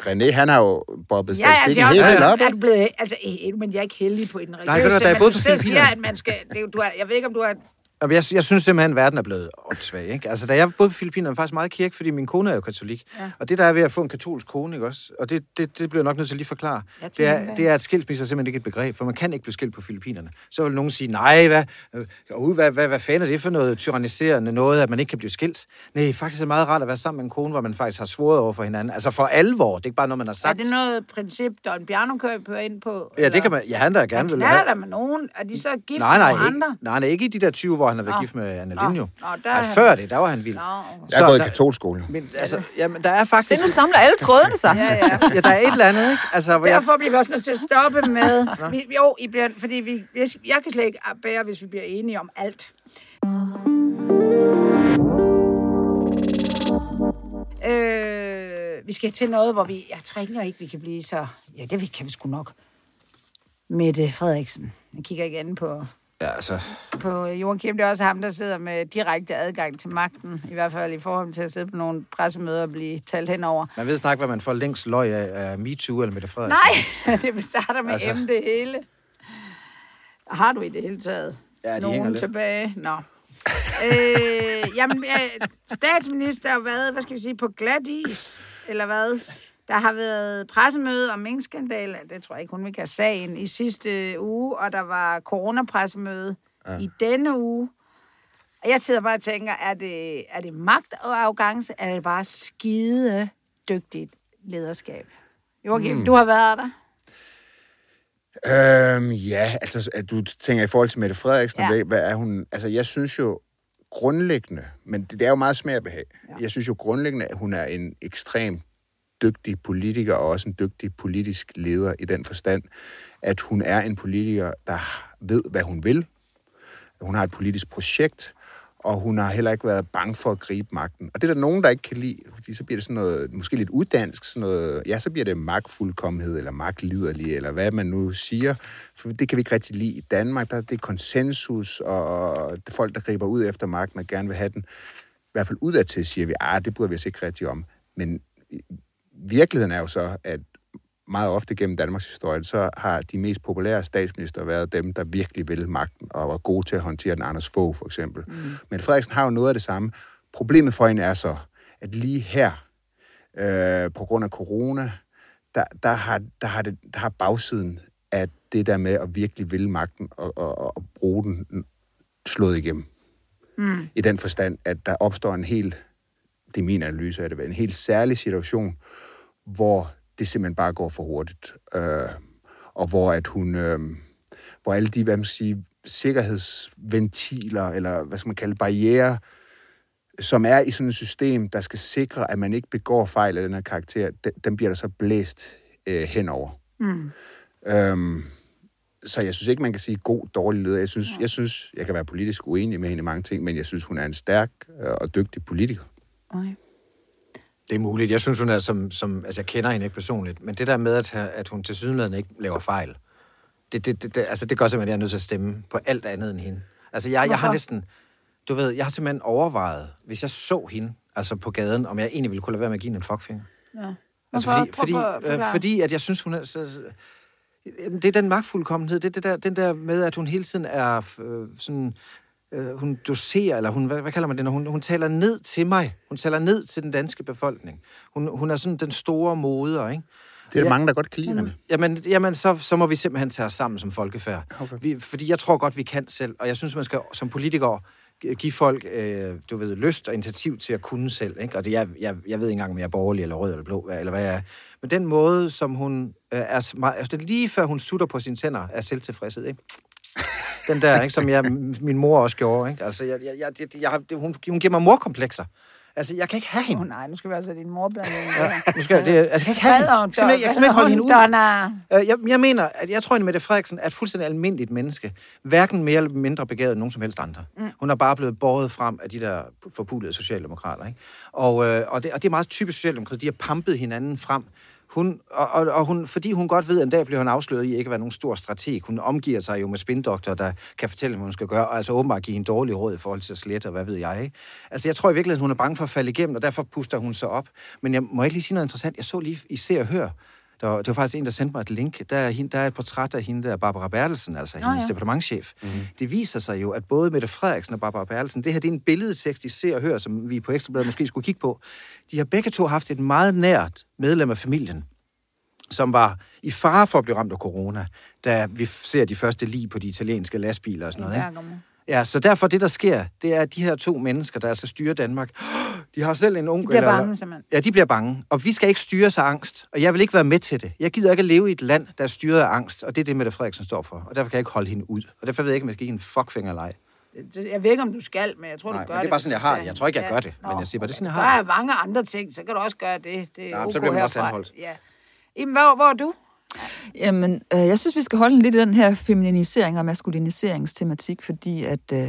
René, han har jo bobbet Ja, altså, statistikken jeg, helt er, vildt op. er du blevet, altså, eh, men jeg er ikke heldig på i den religiøse, Nej, du da jeg boede på siger, at man skal, det, er jo- du er, jeg ved ikke, om du er, Og jeg, jeg synes simpelthen, at verden er blevet åndssvag. Ikke? Altså, da jeg boede på Filippinerne, var faktisk meget kirke, fordi min kone er jo katolik. Ja. Og det der er ved at få en katolsk kone, ikke også? Og det, det, det bliver nok nødt til at lige forklare. Det er, det er, at skilsmisse er simpelthen ikke et begreb, for man kan ikke blive skilt på Filippinerne. Så vil nogen sige, nej, hvad, uh, hvad, hvad, hvad fanden er det for noget tyranniserende noget, at man ikke kan blive skilt? Nej, faktisk er det meget rart at være sammen med en kone, hvor man faktisk har svoret over for hinanden. Altså for alvor, det er ikke bare noget, man har er sagt. det noget princip, Don Bjarno køber ind på? Ja, det kan man, ja, han der gerne vil have. knaller der med nogen, er de så gift Nej, nej, med nogle ikke, andre? nej, nej, ikke i de der 20, hvor han har været Nå. gift med Anne Nå. Linjo. Nå, der Ja, er han- før det, der var han vild. Nå, Jeg er gået i der- katolskole. Men altså, jamen, der er faktisk... Se, nu samler alle trådene sig. ja, ja. ja, der er et eller andet, ikke? Altså, hvor jeg, Derfor bliver vi også nødt til at stoppe med... Vi, jo, I bliver, fordi vi, jeg, jeg kan slet ikke bære, hvis vi bliver enige om alt. Øh, vi skal til noget, hvor vi... Jeg tror ikke, vi kan blive så... Ja, det kan vi sgu nok. Mette Frederiksen. Jeg kigger igen på, ja, altså, på Joachim. Det er også ham, der sidder med direkte adgang til magten. I hvert fald i forhold til at sidde på nogle pressemøder og blive talt henover. man ved snart, hvad man får længst løg af, af MeToo eller Mette Frederiksen. Nej, det starter med Altså. M det hele. Har du i det hele taget Ja, de nogen tilbage? Nå. øh, jamen, øh, statsminister, hvad, hvad skal vi sige, på glat is, eller hvad? Der har været pressemøde om minkskandalen, det tror jeg ikke, hun vil kan sagen, i sidste uge, og der var coronapressemøde ja. i denne uge. Og jeg sidder bare og tænker, er det, er det magt og arrogance, er det bare skide dygtigt lederskab? Joachim, mm. du har været der. Øhm, ja, altså at du tænker i forhold til Mette Frederiksen, Ja. hvad er hun... Altså jeg synes jo grundlæggende, men det, det er jo meget smag og behag. Ja. Jeg synes jo grundlæggende, at hun er en ekstrem dygtig politiker og også en dygtig politisk leder i den forstand, at hun er en politiker, der ved, hvad hun vil. Hun har et politisk projekt, og hun har heller ikke været bange for at gribe magten. Og det er der nogen, der ikke kan lide, fordi så bliver det sådan noget, måske lidt uddansk, sådan noget, ja, så bliver det magtfuldkommenhed, eller magtliderlig, eller hvad man nu siger. For det kan vi ikke rigtig lide i Danmark. Der er det konsensus, og det folk, der griber ud efter magten og gerne vil have den. I hvert fald udadtil siger vi, ah, det bryder vi os ikke rigtig om. Men virkeligheden er jo så, at meget ofte gennem Danmarks historie, så har de mest populære statsminister været dem, der virkelig vil magten, og var gode til at håndtere den. Anders Fogh, for eksempel. Mm. Men Frederiksen har jo noget af det samme. Problemet for hende er så, at lige her, øh, på grund af corona, der, der, har, der, har det, der har bagsiden af det der med at virkelig ville magten og, og, og bruge den slået igennem. Mm. I den forstand, at der opstår en helt, det er min analyse af det, en helt særlig situation, hvor det simpelthen bare går for hurtigt. Øh, og hvor at hun, øh, hvor alle de, hvad man siger, sikkerhedsventiler, eller hvad skal man kalde barriere, som er i sådan et system, der skal sikre, at man ikke begår fejl af den her karakter, den, den bliver der så blæst øh, henover. Mm. Øhm, så jeg synes ikke, man kan sige god, dårlig leder. Jeg synes, jeg synes, jeg kan være politisk uenig med hende i mange ting, men jeg synes, hun er en stærk øh, og dygtig politiker. Okay. Det er muligt. Jeg synes, hun er som... som altså, jeg kender hende ikke personligt, men det der med, at, at hun til sydenlandet ikke laver fejl, det, det, det, det, altså, det gør simpelthen, at jeg er nødt til at stemme på alt andet end hende. Altså, jeg, jeg har næsten... Du ved, jeg har simpelthen overvejet, hvis jeg så hende, altså på gaden, om jeg egentlig ville kunne lade være med at give hende en fuckfinger. Ja. Altså, Hvorfor? fordi, fordi, Prøv at øh, fordi at jeg synes, hun er... Så, det er den magtfuldkommenhed, det er det der, den der med, at hun hele tiden er øh, sådan... Øh, hun doserer, eller hun, hvad, hvad kalder man det, når hun, hun taler ned til mig. Hun taler ned til den danske befolkning. Hun, hun er sådan den store moder, ikke? Det er Ja. mange, der godt kan lide hende. Jamen, jamen så, så må vi simpelthen tage os sammen som folkefærd. Okay. Vi, fordi jeg tror godt, vi kan selv, og jeg synes, man skal som politiker gi- give folk, øh, du ved, lyst og initiativ til at kunne selv. Ikke? Og det, jeg, jeg, jeg ved ikke engang, om jeg er borgerlig eller rød eller blå, eller hvad jeg er. Men den måde, som hun øh, er, altså, lige før hun sutter på sine tænder, er selvtilfredshed. Ikke? Den der, ikke, som jeg, min mor også gjorde. Ikke? Altså, jeg, jeg, jeg, jeg, jeg, det, hun, hun giver mig morkomplekser. Altså, jeg kan ikke have Åh hende. oh, nej, nu skal vi altså din mor blandt Ja, nu skal jeg, det, altså, jeg kan ikke have hende. er hun? Simpelthen, jeg kan simpelthen ikke holde hende ud. Øh, Jeg, jeg mener, at jeg tror, at Mette Frederiksen er et fuldstændig almindeligt menneske. Hverken mere eller mindre begavet end nogen som helst andre. Mm. Hun er bare blevet båret frem af de der forpulede socialdemokrater. Ikke? Og, øh, og, det, og det er meget typisk socialdemokrater. De har pampet hinanden frem. Hun, og, og, og hun, fordi hun godt ved, at en dag bliver hun afsløret i ikke at være nogen stor strateg. Hun omgiver sig jo med spindoktorer, der kan fortælle, hvad hun skal gøre, og altså åbenbart give en dårlig råd i forhold til at slette, og hvad ved jeg. Ikke? Altså jeg tror i virkeligheden, hun er bange for at falde igennem, og derfor puster hun sig op. Men jeg må ikke lige sige noget interessant. Jeg så lige i Se og Hør, der, var- det var faktisk en, der sendte mig et link. Der er, hende, der er et portræt af hende, der er Barbara Bertelsen, altså Nå, hendes ja. departementchef. Mm. Det viser sig jo, at både Mette Frederiksen og Barbara Bertelsen, det her det er en billedtekst, de ser og hører, som vi på Ekstrabladet måske skulle kigge på. De har begge to haft et meget nært medlem af familien, som var i fare for at blive ramt af corona, da vi ser de første lige på de italienske lastbiler og sådan noget. Ikke? Ja, så derfor det, der sker, det er, at de her to mennesker, der altså styrer Danmark, de har selv en onkel... De bliver eller- bange, simpelthen. Ja, de bliver bange. Og vi skal ikke styre sig af angst. Og jeg vil ikke være med til det. Jeg gider ikke at leve i et land, der er styret af angst. Og det er det, Mette Frederiksen står for. Og derfor kan jeg ikke holde hende ud. Og derfor ved jeg ikke, om jeg skal give en fuckfinger eller ej. Det- Jeg ved ikke, om du skal, men jeg tror, Nej, du gør men det er det. bare sådan, jeg har det. Jeg tror ikke, jeg gør det, men jeg siger bare, det er sådan, jeg har Der det. er mange andre ting, så kan du også gøre det. det er Ja, OK så bliver man også anholdt. Ja. Jamen, hvor, hvor er du? Jamen, øh, jeg synes, vi skal holde lidt i den her feminisering og maskuliniseringstematik, fordi at øh,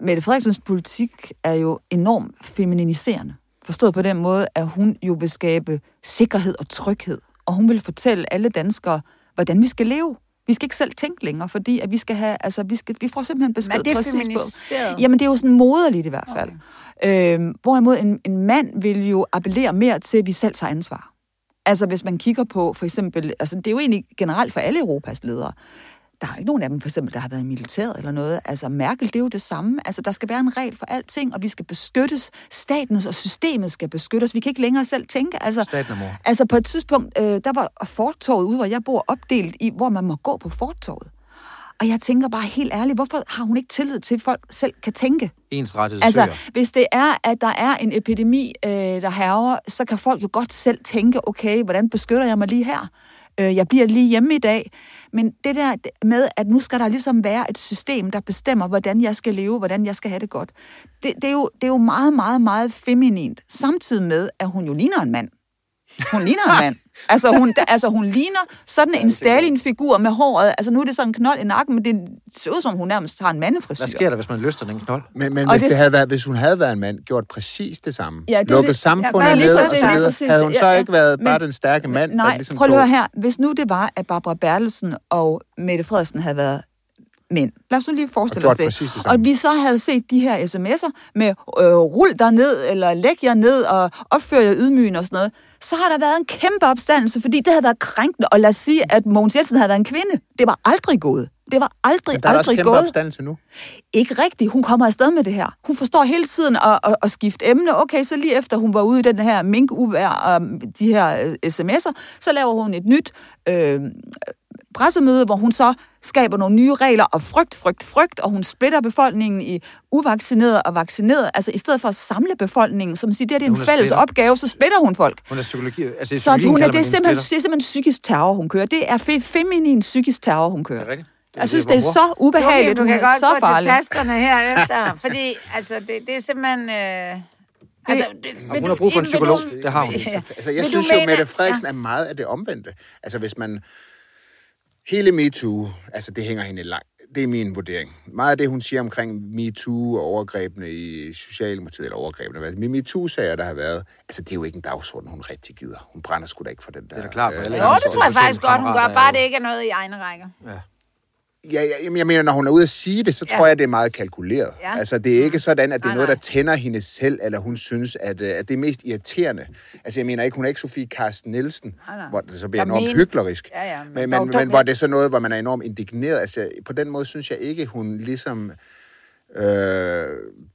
Mette Frederiksens politik er jo enormt feminiserende. Forstået på den måde, at hun jo vil skabe sikkerhed og tryghed, og hun vil fortælle alle danskere, hvordan vi skal leve. Vi skal ikke selv tænke længere, fordi at vi skal have, altså vi, skal, vi får simpelthen besked Men det er præcis på. Jamen, det er jo sådan moderligt i hvert fald. Okay. Øhm, hvorimod en, en mand vil jo appellere mere til, at vi selv tager ansvar. Altså, hvis man kigger på, for eksempel, altså det er jo egentlig generelt for alle Europas ledere. Der er ikke nogen af dem, for eksempel, der har været i militæret eller noget. Altså, Merkel, det er jo det samme. Altså, der skal være en regel for alting, og vi skal beskyttes. Staten og systemet skal beskyttes. Vi kan ikke længere selv tænke. Altså, Staten. Altså på et tidspunkt, øh, der var fortorvet ude, hvor jeg bor, opdelt i, hvor man må gå på fortorvet. Og jeg tænker bare helt ærligt, hvorfor har hun ikke tillid til, at folk selv kan tænke? Ensrettet Altså, søer. hvis det er, at der er en epidemi, øh, der herrer, så kan folk jo godt selv tænke, okay, hvordan beskytter jeg mig lige her? Øh, jeg bliver lige hjemme i dag. Men det der med, at nu skal der ligesom være et system, der bestemmer, hvordan jeg skal leve, hvordan jeg skal have det godt. Det, det, er, jo, det er jo meget, meget, meget feminint. Samtidig med, at hun jo ligner en mand. Hun ligner en mand. Altså hun, altså, hun ligner sådan en Stalin-figur med håret. Altså, nu er det sådan en knold i nakken, men det ser ud som, hun nærmest har en mandefrisyr. Hvad sker der, hvis man løster den knold? Men, men Og hvis, det- det havde været, hvis hun havde været en mand, gjort præcis det samme, Ja, det lukket det- samfundet ja, lige ned og så videre, havde hun Ja, så ja. ikke været bare Men- den stærke mand, der Nej, ligesom prøv at høre her. Hvis nu det var, at Barbara Bertelsen og Mette Frederiksen havde været mænd. Lad os nu lige forestille os det. det og vi så havde set de her sms'er med øh, rul der ned, eller læg jer ned, og opfør jer ydmygende og sådan noget, så har der været en kæmpe opstandelse, fordi det havde været krænkende. Og lad os sige, at Mogens Jensen havde været en kvinde. Det var aldrig gået. Det var aldrig, Men der er også aldrig kæmpe gået. opstandelse nu. Ikke rigtigt. Hun kommer afsted med det her. Hun forstår hele tiden at, at, at skifte emne. Okay, så lige efter hun var ude i den her minkuvær og de her øh, sms'er, så laver hun et nyt øh, pressemøde, hvor hun så skaber nogle nye regler og frygt, frygt, frygt, og hun splitter befolkningen i uvaccineret og vaccineret. Altså i stedet for at samle befolkningen, som siger, det, her, det er en fælles splitter. opgave, så splitter hun folk. Hun er psykologi... Altså, Så at hun er, det, er man simpelthen, en det er simpelthen psykisk terror, hun kører. Det er fe, feminin psykisk terror, hun kører. Det er rigtigt. Det Jeg synes, det, det er så ubehageligt. du Hun kan er godt så gå til farlig. tasterne her efter, fordi altså, det, det er simpelthen... Øh, altså, det, Og hun har brug for en psykolog. Det har hun. Ja. Altså, jeg Vil synes du jo, mene- Mette Frederiksen er meget af det omvendte. Altså, hvis man... Hele MeToo, altså det hænger hende langt. Det er min vurdering. Meget af det, hun siger omkring MeToo og overgrebene i Socialdemokratiet, eller overgrebene, hvad med MeToo-sager, der har været, altså det er jo ikke en dagsorden, hun rigtig gider. Hun brænder sgu da ikke for den der... er da klart, for øh, alle Jo, det tror jeg faktisk godt, hun gør, bare det ikke er noget i egne rækker. Ja, ja, jamen, jeg mener, når hun er ude at sige det, så Ja. tror jeg, det er meget kalkuleret. Ja. Altså, det er ikke sådan, at det er noget, der tænder hende selv, eller hun synes, at, øh, at det er mest irriterende. Altså, jeg mener ikke, hun er ikke Sofie Carsten Nielsen, Nej, nej. hvor det så bliver Jeg enormt mener- hyklerisk. Ja, ja, men men, dog- men, dog men hvor det er så noget, hvor man er enormt indigneret. Altså, på den måde synes jeg ikke, hun ligesom øh,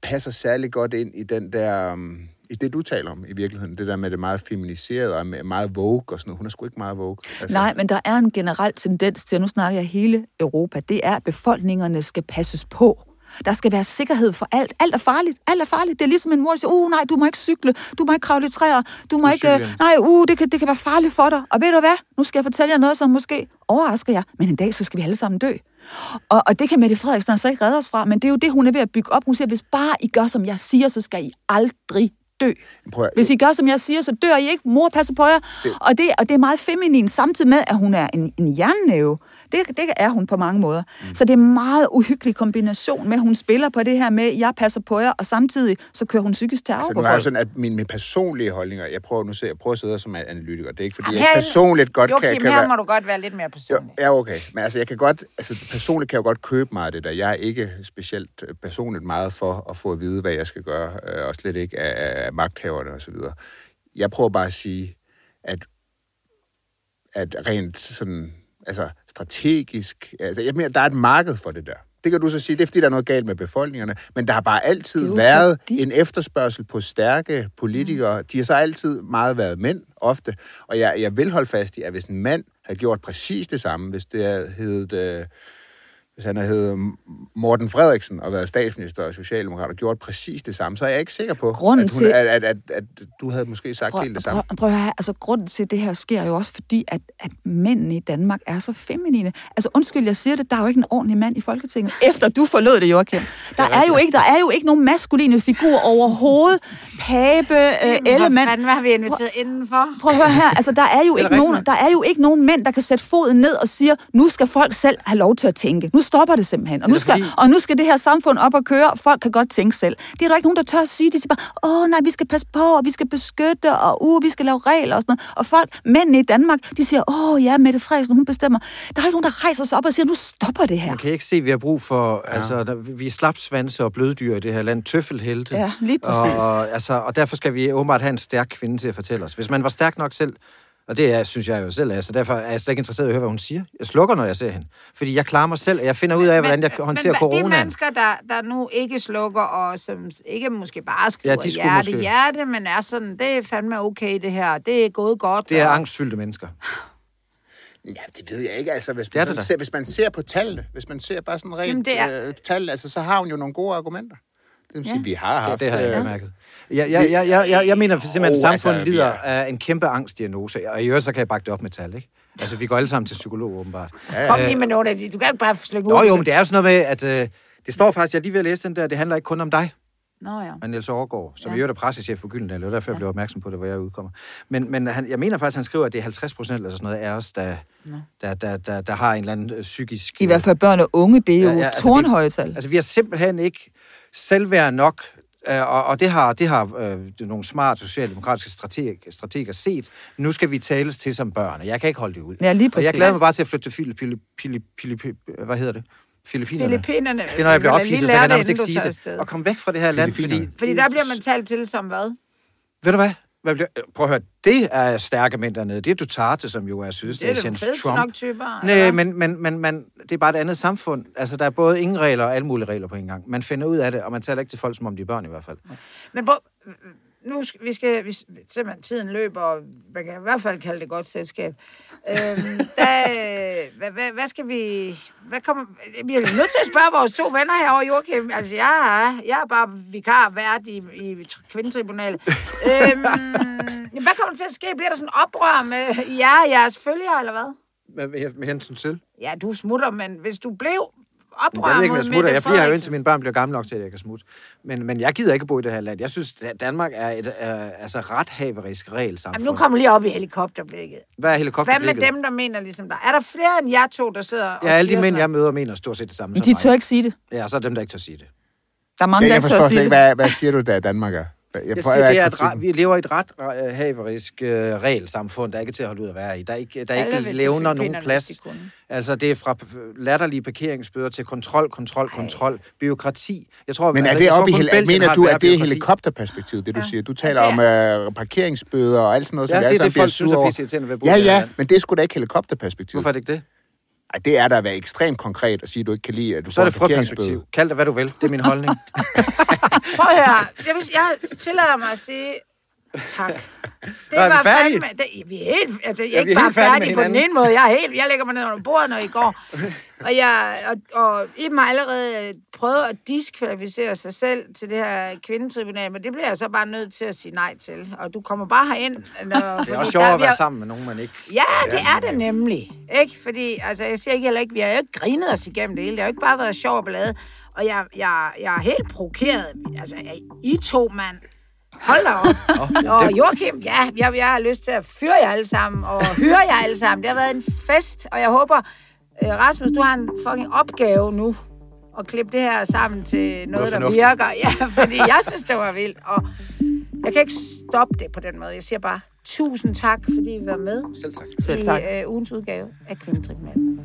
passer særlig godt ind i den der... Um, i det, du taler om i virkeligheden, det der med det meget feminiserede og med meget vogue og sådan noget. Hun er sgu ikke meget vogue. Altså, Nej, men der er en generel tendens til, og nu snakker jeg hele Europa, det er, at befolkningerne skal passes på. Der skal være sikkerhed for alt. Alt er farligt. Alt er farligt. Det er ligesom en mor, der siger, uh, nej, du må ikke cykle, du må ikke kravle i træer, du må ikke... Øh, nej, uh, det kan, det kan være farligt for dig. Og ved du hvad? Nu skal jeg fortælle jer noget, som måske overrasker jer. Men en dag, så skal vi alle sammen dø. Og, og det kan Mette Frederiksen altså ikke redde os fra, men det er jo det, hun er ved at bygge op. Hun siger, hvis bare I gør, som jeg siger, så skal I aldrig dø. Prøv at- Hvis I gør, som jeg siger, så dør I ikke. Mor passer på jer. Det. Og, det, og det er meget feminin, samtidig med, at hun er en, en jernnæve. Det, det er hun på mange måder. Mm. Så det er en meget uhyggelig kombination med, at hun spiller på det her med, jeg passer på jer, og samtidig så kører hun psykisk terror Altså, på jeg folk. sådan, at mine, mine personlige holdninger, jeg prøver nu se, jeg prøver at sidde som analytiker, det er ikke fordi, Jamen, jeg personligt godt Joachim, kan, kan her være... må du godt være lidt mere Jo, personlig. ja, okay. Men altså, jeg kan godt, altså, personligt kan jeg godt købe meget af det der. Jeg er ikke specielt øh, personligt meget for at få at vide, hvad jeg skal gøre, øh, og slet ikke af, af magthaverne osv. Jeg prøver bare at sige, at, at rent sådan, altså strategisk, altså, jeg mener, der er et marked for det der. Det kan du så sige, det er fordi, der er noget galt med befolkningerne, men der har bare altid været fordi- en efterspørgsel på stærke politikere. De har så altid meget været mænd, ofte. Og jeg, jeg vil holde fast i, at hvis en mand havde gjort præcis det samme, hvis det havde heddet, øh, hvis han havde heddet Morten Frederiksen og været statsminister og socialdemokrat og gjort præcis det samme, så er jeg ikke sikker på, Grunden at, hun, til- at, at, at, at du havde måske sagt Prøv, helt det samme. prøv, prøv at høre, altså grunden til, at det her sker jo også fordi, at, at mændene i Danmark er så feminine. Altså undskyld, jeg siger det, der er jo ikke en ordentlig mand i Folketinget, efter du forlod det, Joachim. Der er, jo ikke, der er jo ikke nogen maskuline figurer overhovedet. Pape, øh, Hvor Ellemann. fanden har vi inviteret indenfor? Prøv at høre her, altså der er jo er ikke nogen, mand. der er jo ikke nogen mænd, der kan sætte foden ned og siger, nu skal folk selv have lov til at tænke. Nu stopper det simpelthen. Og nu skal, fordi- og nu skal det her samfund op og køre, og folk kan godt tænke selv. Det er der ikke nogen, der tør at sige. De siger bare, åh nej, vi skal passe på, og vi skal beskytte, og uh, vi skal lave regler og sådan noget. Og folk, mændene i Danmark, de siger, åh ja, Mette Frederiksen, hun bestemmer. Der er ikke nogen, der rejser sig op og siger, nu stopper det her. Man kan ikke se, at vi har brug for... Ja. Altså, der, vi er slapsvanse og bløddyr i det her land. Tøffelhelte. Ja, lige præcis. Og, og, altså, og derfor skal vi åbenbart have en stærk kvinde til at fortælle os. Hvis man var stærk nok selv, og det er, synes jeg jo selv er, så derfor er jeg slet ikke interesseret i at høre, hvad hun siger. Jeg slukker, når jeg ser hende. Fordi jeg klarer mig selv, og jeg finder ud af, hvordan jeg håndterer men, coronaen. de mennesker, der, der nu ikke slukker, og som ikke måske bare skriver Ja, de hjerte, måske- hjerte, men er sådan, det er fandme okay det her, det er gået godt. Det er og- angstfyldte mennesker. Ja, det ved jeg ikke. Altså, hvis, Det man, det da. ser, hvis man ser på tallene, hvis man ser bare sådan rent Jamen, det er- øh, tal, altså, så har hun jo nogle gode argumenter. Det vil sige, vi har haft... Ja, det har jeg øh, mærket. Jeg, jeg, jeg, jeg, jeg, jeg mener simpelthen, at Oh, samfundet altså, lider er- af en kæmpe angstdiagnose, og i øvrigt så kan jeg bakke det op med tal, ikke? Altså, vi går alle sammen til psykolog, åbenbart. Ja, Kom ja. lige med nogle af de. Du kan ikke bare slå Nå jo, men det er jo sådan noget med, at øh, det står faktisk, jeg lige ved at læse den der, det handler ikke kun om dig, Nå ja. af Niels Overgaard, som Ja. ja. i øvrigt er pressechef på Gyldendal, og derfor jeg blev opmærksom på det, hvor jeg udkommer. Men, men han, jeg mener faktisk, han skriver, at det er 50 procent eller sådan noget af os, der, der, der, der, der har en eller anden øh, psykisk... I hvert fald børn og unge, det er jo Ja, ja, ja, ja, altså, tårnhøje tal. Altså, vi har simpelthen ikke selvværd nok, og, og det har, det har øh, nogle smarte socialdemokratiske strateger, strateger set. Nu skal vi tales til som børn, og jeg kan ikke holde det ud. Ja, lige og jeg præcis. glæder mig bare til at flytte til Fili, Fili, Fili, Fili, Fili, hvad hedder det? Filippinerne. Filippinerne. Det er, når jeg bliver ophidset, så kan jeg nærmest ikke sige det. Og komme væk fra det her land, fordi... Fordi der bliver man talt til som hvad? Ved du hvad? Hvad bliver, prøv at høre, det er stærke mænd dernede. Det er Duterte, som jo er fedeste Trump. nok typer. Nej, men, men, men, men det er bare et andet samfund. Altså, der er både ingen regler og alle mulige regler på en gang. Man finder ud af det, og man taler ikke til folk, som om de er børn i hvert fald. Men prøv, nu skal vi skal, vi, simpelthen tiden løber, og man kan i hvert fald kalde det godt selskab. Øhm, der, hvad, hvad, hvad, skal vi, hvad kommer, vi bliver nødt til at spørge vores to venner herovre, Joachim. Altså, jeg er, jeg er bare vikar vært i, i kvindetribunalet. Øhm, hvad kommer der til at ske? Bliver der sådan en oprør med jer og jeres følgere, eller hvad? Med, med, med hensyn til? Ja, du smutter, men hvis du blev Jeg oprør ved ikke, jeg smutter. Jeg bliver jo indtil mine børn bliver gamle nok til, at jeg kan smutte. Men, men jeg gider ikke bo i det her land. Jeg synes, at Danmark er et uh, altså ret haverisk regelsamfund. Jamen, nu kommer lige op i helikopterblikket. Hvad er Hvad helikopterblikket? med dem, der mener ligesom dig? Er der flere end jer to, der sidder og Ja, alle de mænd, jeg møder, mener stort set det samme Men de tør ikke sige det. Ja, så er dem, der ikke tør sige det. Der er mange, Jeg, der jeg ikke tør sige ikke, det. hvad, hvad siger du, der Danmark er? Jeg, Jeg siger, det er et, ret- vi lever i et ret uh, haverisk uh, regelsamfund, der er ikke til at holde ud at være i. Der er ikke, der er Alle ikke levner nogen plads. Altså, det er fra latterlige parkeringsbøder til kontrol, kontrol, kontrol, byråkrati. Jeg tror, Men er altså, det jeg tror op i Belgien mener du, at det er helikopterperspektivet, det du Ja. siger? Du taler Ja, om uh, parkeringsbøder og alt sådan noget, Ja, som det er det, bliver folk synes er pisseirriterende ved at Ja, det ja, men det er sgu da ikke helikopterperspektivet. Hvorfor er det ikke det? Ej, det er da at være ekstremt konkret at sige, at du ikke kan lide, at du Så er får det en frygtperspektiv. Kald det, hvad du vil. Det er min holdning. Prøv at høre. Jeg, vil, jeg tillader mig at sige tak. Det er var fandme... Det, vi er helt... Altså, jeg er Ja, ikke er bare med færdig på den ene måde. Jeg er helt... Jeg lægger mig ned under bordet, når I går. Og, jeg, og, og Iben har allerede prøvet at diskvalificere sig selv til det her kvindetribunal, men det bliver jeg så bare nødt til at sige nej til. Og du kommer bare herind. Når, Det er også sjovere at være sammen med nogen, man ikke... Ja, det er det nemlig. Ikke? Fordi, altså, jeg siger ikke heller ikke, vi har jo ikke grinet os igennem det hele. Det har jo ikke bare været sjov og ballade. Og jeg, jeg, jeg er helt provokeret. Altså, I to, mand. Hold da op. og Joachim, ja, jeg, jeg har lyst til at fyre jer alle sammen, og høre jer alle sammen. Det har været en fest, og jeg håber, øh, Rasmus, du har en fucking opgave nu, at klippe det her sammen til noget, Noget der virker. Ja, fordi jeg synes, det var vildt, og jeg kan ikke stoppe det på den måde. Jeg siger bare, tusind tak, fordi I var med Selv tak. Selv tak. i øh, ugens udgave af Kvindetribunalet.